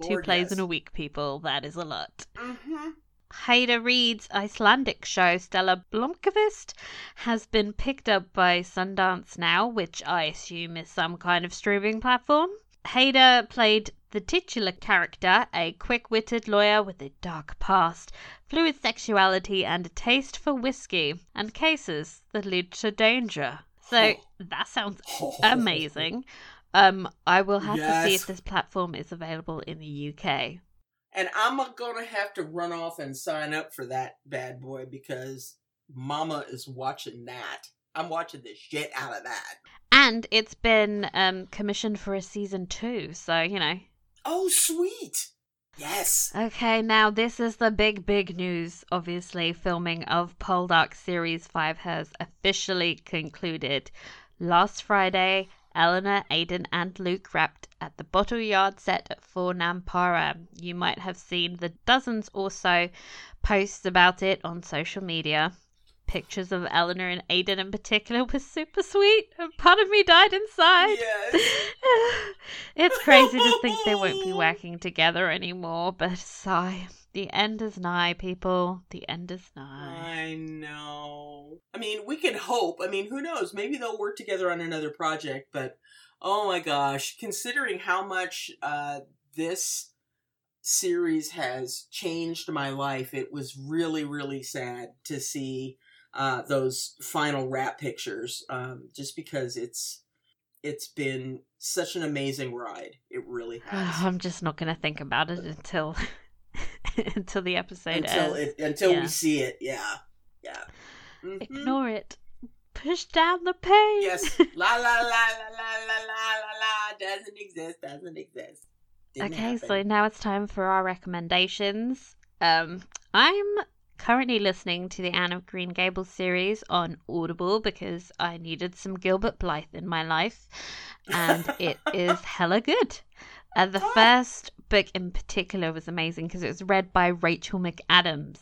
Lord, plays yes. in a week, people, that is a lot. Mm-hmm. Heida Reed's Icelandic show, Stella Blomkvist, has been picked up by Sundance Now, which I assume is some kind of streaming platform. Heida played the titular character, a quick witted lawyer with a dark past, fluid sexuality, and a taste for whiskey, and cases that lead to danger. So that sounds amazing. Um, I will have to see if this platform is available in the UK. And I'm gonna have to run off and sign up for that bad boy because Mama is watching that. I'm watching the shit out of that. And it's been um, commissioned for a season two, so you know. Oh, sweet. Yes. Okay, now this is the big, big news. Obviously, filming of Poldark Series 5 has officially concluded. Last Friday, Eleanor, Aidan, and Luke wrapped at the Bottle Yard set at Fort Nampara. You might have seen the dozens or so posts about it on social media. Pictures of Eleanor and Aidan in particular were super sweet, and part of me died inside. Yes. it's crazy to think they won't be working together anymore, but sigh. The end is nigh, people. The end is nigh. I know. I mean, we can hope. I mean, who knows? Maybe they'll work together on another project, but oh my gosh, considering how much uh, this series has changed my life, it was really, really sad to see uh, those final wrap pictures. Um, just because it's it's been such an amazing ride. It really has. I'm just not going to think about it until until the episode until ends. It, until yeah. we see it, yeah, yeah. Mm-hmm. Ignore it. Push down the page. Yes. La la la la la la la la. Doesn't exist. Doesn't exist. Didn't okay, happen. so now it's time for our recommendations. Um, I'm currently listening to the Anne of Green Gables series on Audible because I needed some Gilbert Blythe in my life, and it is hella good. Uh, the first book in particular was amazing because it was read by Rachel McAdams,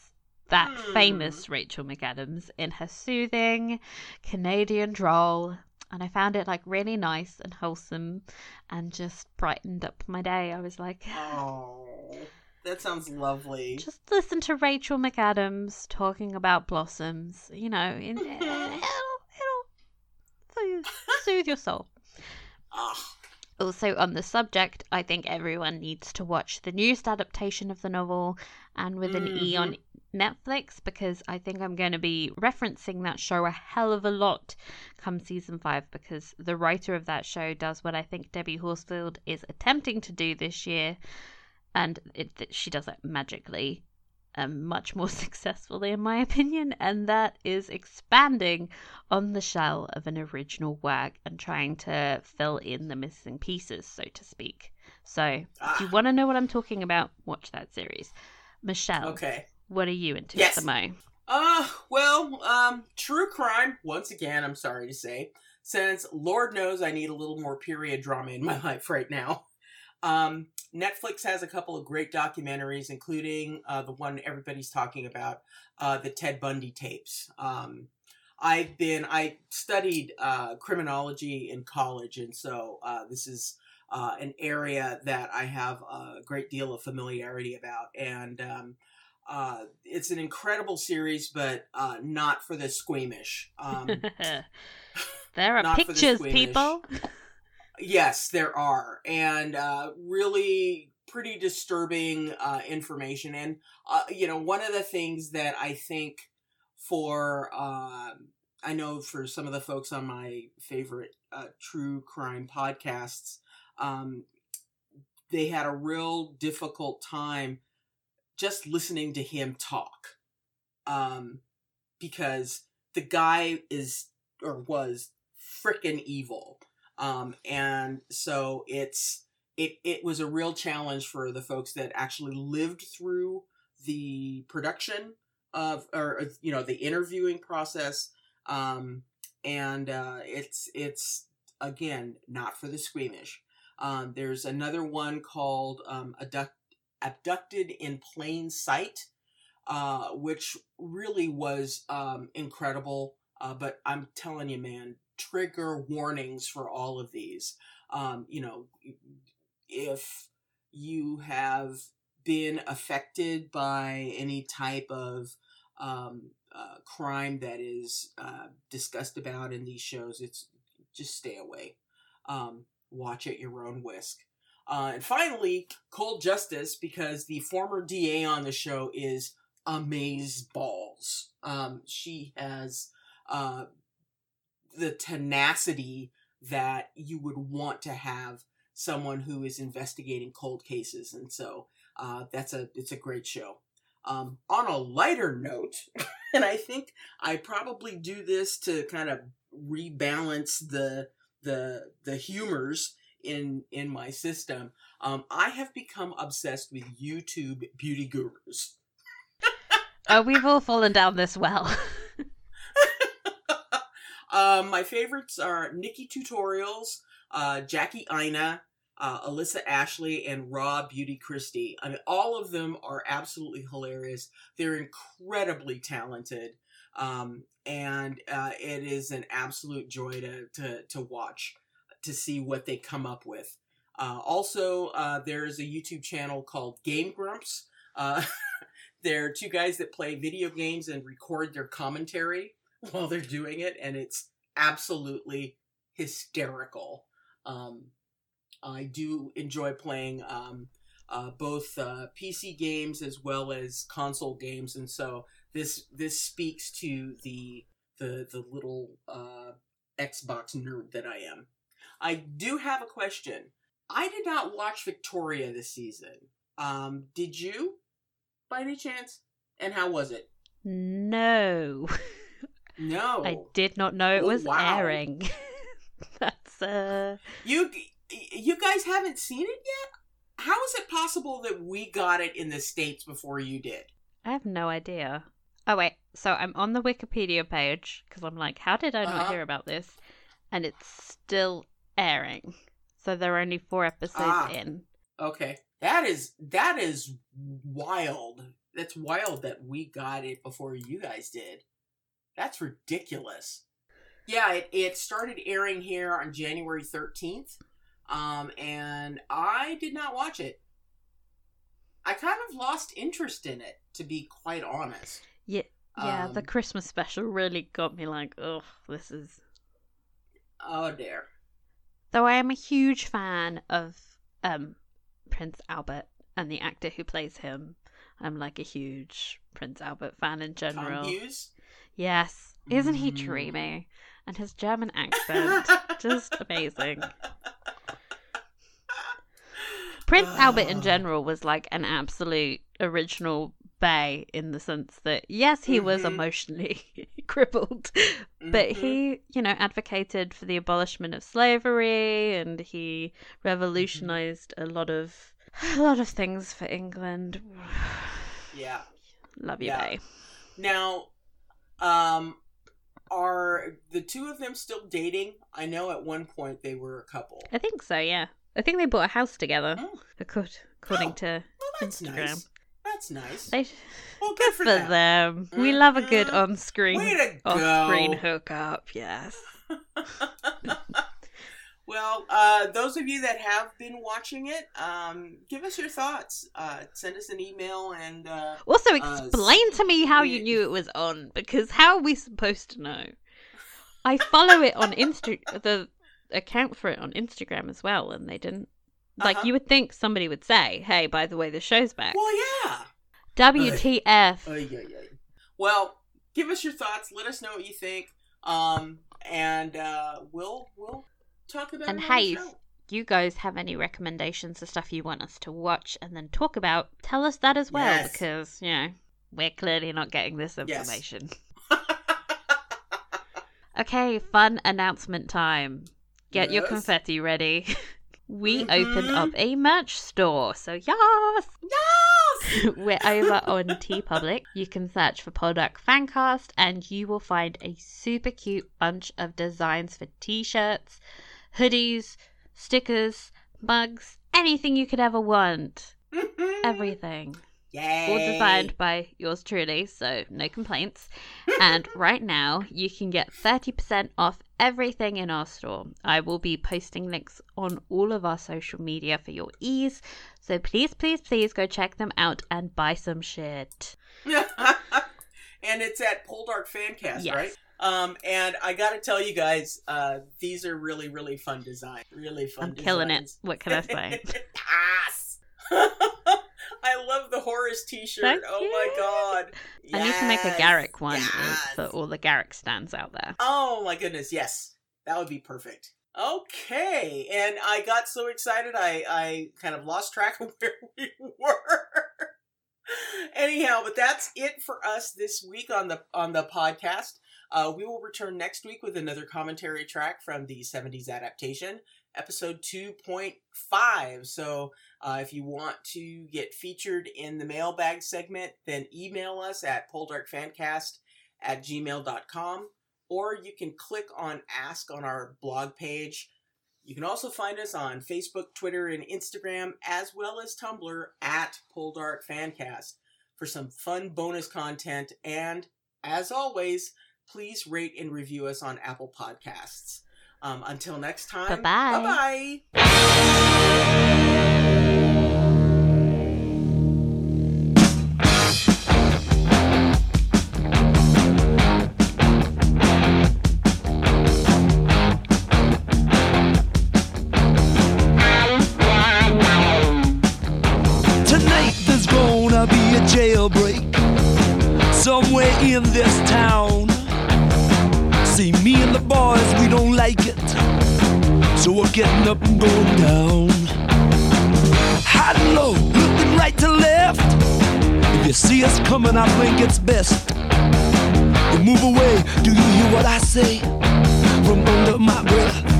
that Hmm. famous Rachel McAdams, in her soothing Canadian drawl. And I found it like really nice and wholesome and just brightened up my day. I was like, Oh, that sounds lovely. just listen to Rachel McAdams talking about blossoms. You know, in, it'll, it'll soothe, soothe your soul. Ah, Also, on the subject, I think everyone needs to watch the newest adaptation of the novel Anne with an E on mm-hmm. Netflix because I think I'm going to be referencing that show a hell of a lot come season five because the writer of that show does what I think Debbie Horsfield is attempting to do this year, and it, she does it magically um, much more successfully, in my opinion, and that is expanding on the shell of an original work and trying to fill in the missing pieces, so to speak. So, ah. if you ah. want to know what I'm talking about, watch that series. Michelle, okay, what are you into yes. at the mo? Uh, well, um, true crime. Once again, I'm sorry to say, since Lord knows I need a little more period drama in my life right now. Um, Netflix has a couple of great documentaries, including uh, the one everybody's talking about, uh, the Ted Bundy tapes. Um, I've been I studied uh, criminology in college, and so uh, this is uh, an area that I have a great deal of familiarity about, and um, uh, it's an incredible series, but not for the squeamish. Um, there are pictures, the people. Yes, there are, and uh, really pretty disturbing uh, information. And uh, you know, one of the things that I think for uh, I know for some of the folks on my favorite uh, true crime podcasts, um, they had a real difficult time just listening to him talk, um, because the guy is or was freaking evil um, and so it's it it was a real challenge for the folks that actually lived through the production of or you know the interviewing process. Um, and uh, it's it's again not for the squeamish. Um, there's another one called um, Abduct- abducted in plain sight uh, which really was um, incredible. Uh, but i'm telling you man trigger warnings for all of these. Um, you know, if you have been affected by any type of um, uh, crime that is uh, discussed about in these shows, it's just stay away. Um, watch at your own risk. Uh, and finally, Cold Justice, because the former DA on the show is amaze balls. Um, she has uh, the tenacity that you would want to have someone who is investigating cold cases and so uh, that's a it's a great show. Um, on a lighter note and i think i probably do this to kind of rebalance the the the humors in in my system um, i have become obsessed with youtube beauty gurus. Oh we've all fallen down this well Um, my favorites are NikkieTutorials, uh, Jackie Aina, uh, Alissa Ashley, and Raw Beauty Kristi. I mean, all of them are absolutely hilarious. They're incredibly talented, um, and uh, it is an absolute joy to, to to watch to see what they come up with. Uh, also, uh, there is a YouTube channel called Game Grumps. Uh, they're two guys that play video games and record their commentary while they're doing it, and it's absolutely hysterical. Um, I do enjoy playing um, uh, both uh, PC games as well as console games, and so this this speaks to the the the little uh, Xbox nerd that I am. I do have a question. I did not watch Victoria this season. Um, did you, by any chance? And how was it? No. No. I did not know it oh, was wow. airing. That's uh You you guys haven't seen it yet? How is it possible that we got it in the states before you did? I have no idea. Oh wait, so I'm on the Wikipedia page because I'm like, how did I not uh-huh. hear about this? And it's still airing. So there are only four episodes ah, in. Okay. That is that is wild. That's wild that we got it before you guys did. That's ridiculous. Yeah, it, it started airing here on January 13th, um, and I did not watch it. I kind of lost interest in it, to be quite honest. Yeah, yeah. Um, the Christmas special really got me like, oh, this is. Oh dear. Though I am a huge fan of um, Prince Albert and the actor who plays him. I'm like a huge Prince Albert fan in general. Tom Hughes. Yes. Isn't he Mm. dreamy? And his German accent, just amazing. Prince Albert in Ah. general was like an absolute original bay in the sense that, yes, he was Mhm. emotionally crippled, but he, you know, advocated for the abolishment of slavery and he revolutionized a lot of a lot of things for England. Yeah. Love you, Yeah. Bay. Now, um, are the two of them still dating? I know at one point they were a couple. I think so, yeah. I think they bought a house together, Oh. according Oh. to Well, that's Instagram. nice. That's nice. They well, good for them. them. We love a good on-screen off-screen hookup. Yes. well, uh, those of you that have been watching it, um, give us your thoughts. Uh, send us an email and uh, Also, Uh, explain to me how you we- knew it was on because how are we supposed to know? I follow it on Insta, the account for it on Instagram as well, and they didn't. Like Uh-huh. you would think somebody would say, "Hey, by the way, the show's back." well, yeah. WTF? Ay, ay, ay. Well, give us your thoughts. Let us know what you think. Um, and uh, we'll we'll talk about And it on the hey, show. you guys have any recommendations for stuff you want us to watch and then talk about, tell us that as well Yes. because, you know, we're clearly not getting this Yes. information. Okay, fun announcement time. Get your confetti ready. we Mhm. opened up a merch store. So, yes! yes. We're over on TeePublic. You can search for Poldark Fancast and you will find a super cute bunch of designs for t shirts, hoodies, stickers, mugs, anything you could ever want. Mm-hmm. Everything. Yay. All designed by yours truly, so no complaints. and right now, you can get 30% off everything in our store. I will be posting links on all of our social media for your ease. So please, please, please go check them out and buy some shit. and it's at Poldark Fancast, Yes. right? Um, and I got to tell you guys, uh, these are really, really fun designs. Really fun. I'm killing it. What can I say? yes. I love the Horace T-shirt. Thank oh you. my god! I need to make a Yes. Garrick one uh, Yes. for all the Garrick stands out there. Oh my goodness, yes. That would be perfect. Okay. And I got so excited I, I kind of lost track of where we were. Anyhow, but that's it for us this week on the on the podcast. Uh, we will return next week with another commentary track from the 70s adaptation, episode 2.5. So uh, if you want to get featured in the mailbag segment, then email us at poldarkfancast at gmail.com or you can click on Ask on our blog page. You can also find us on Facebook, Twitter, and Instagram, as well as Tumblr at Poldark Fancast for some fun bonus content. And as always, please rate and review us on Apple Podcasts. Um, until next time, Bye-bye. bye. Tonight getting up and going down. High and low, looking right to left. If you see us coming, I think it's best. You move away, do you hear what I say? From under my breath.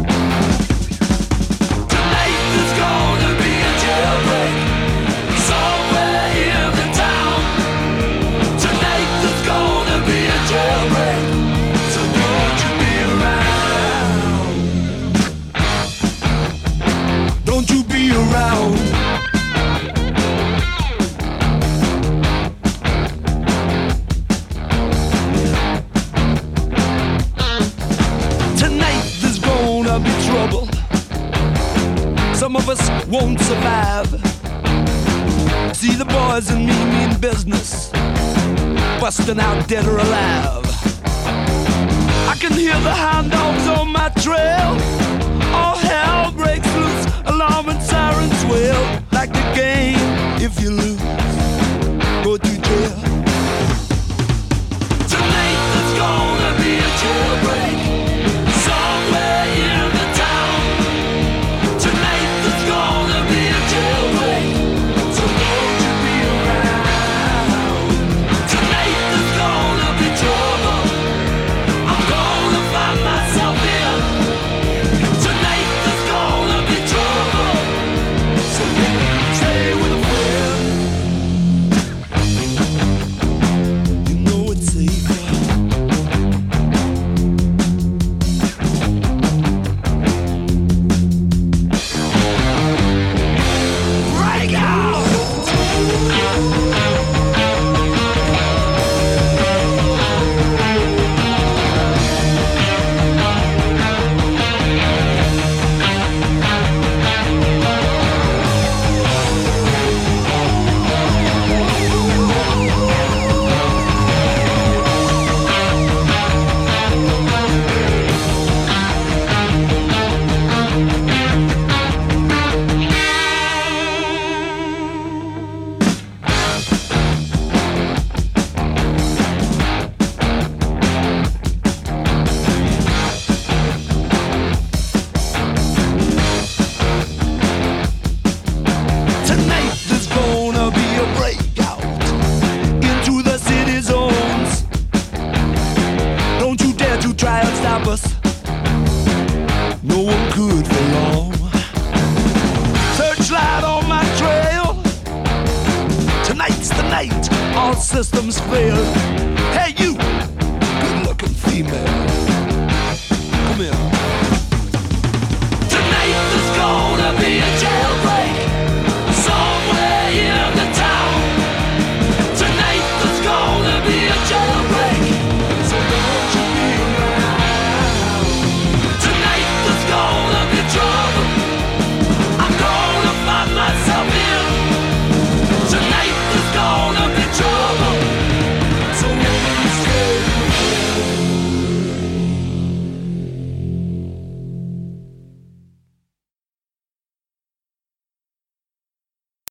won't survive. See the boys and me mean business, busting out dead or alive. I can hear the hound dogs on my trail. All hell breaks loose, alarm and sirens wail like the game if you lose.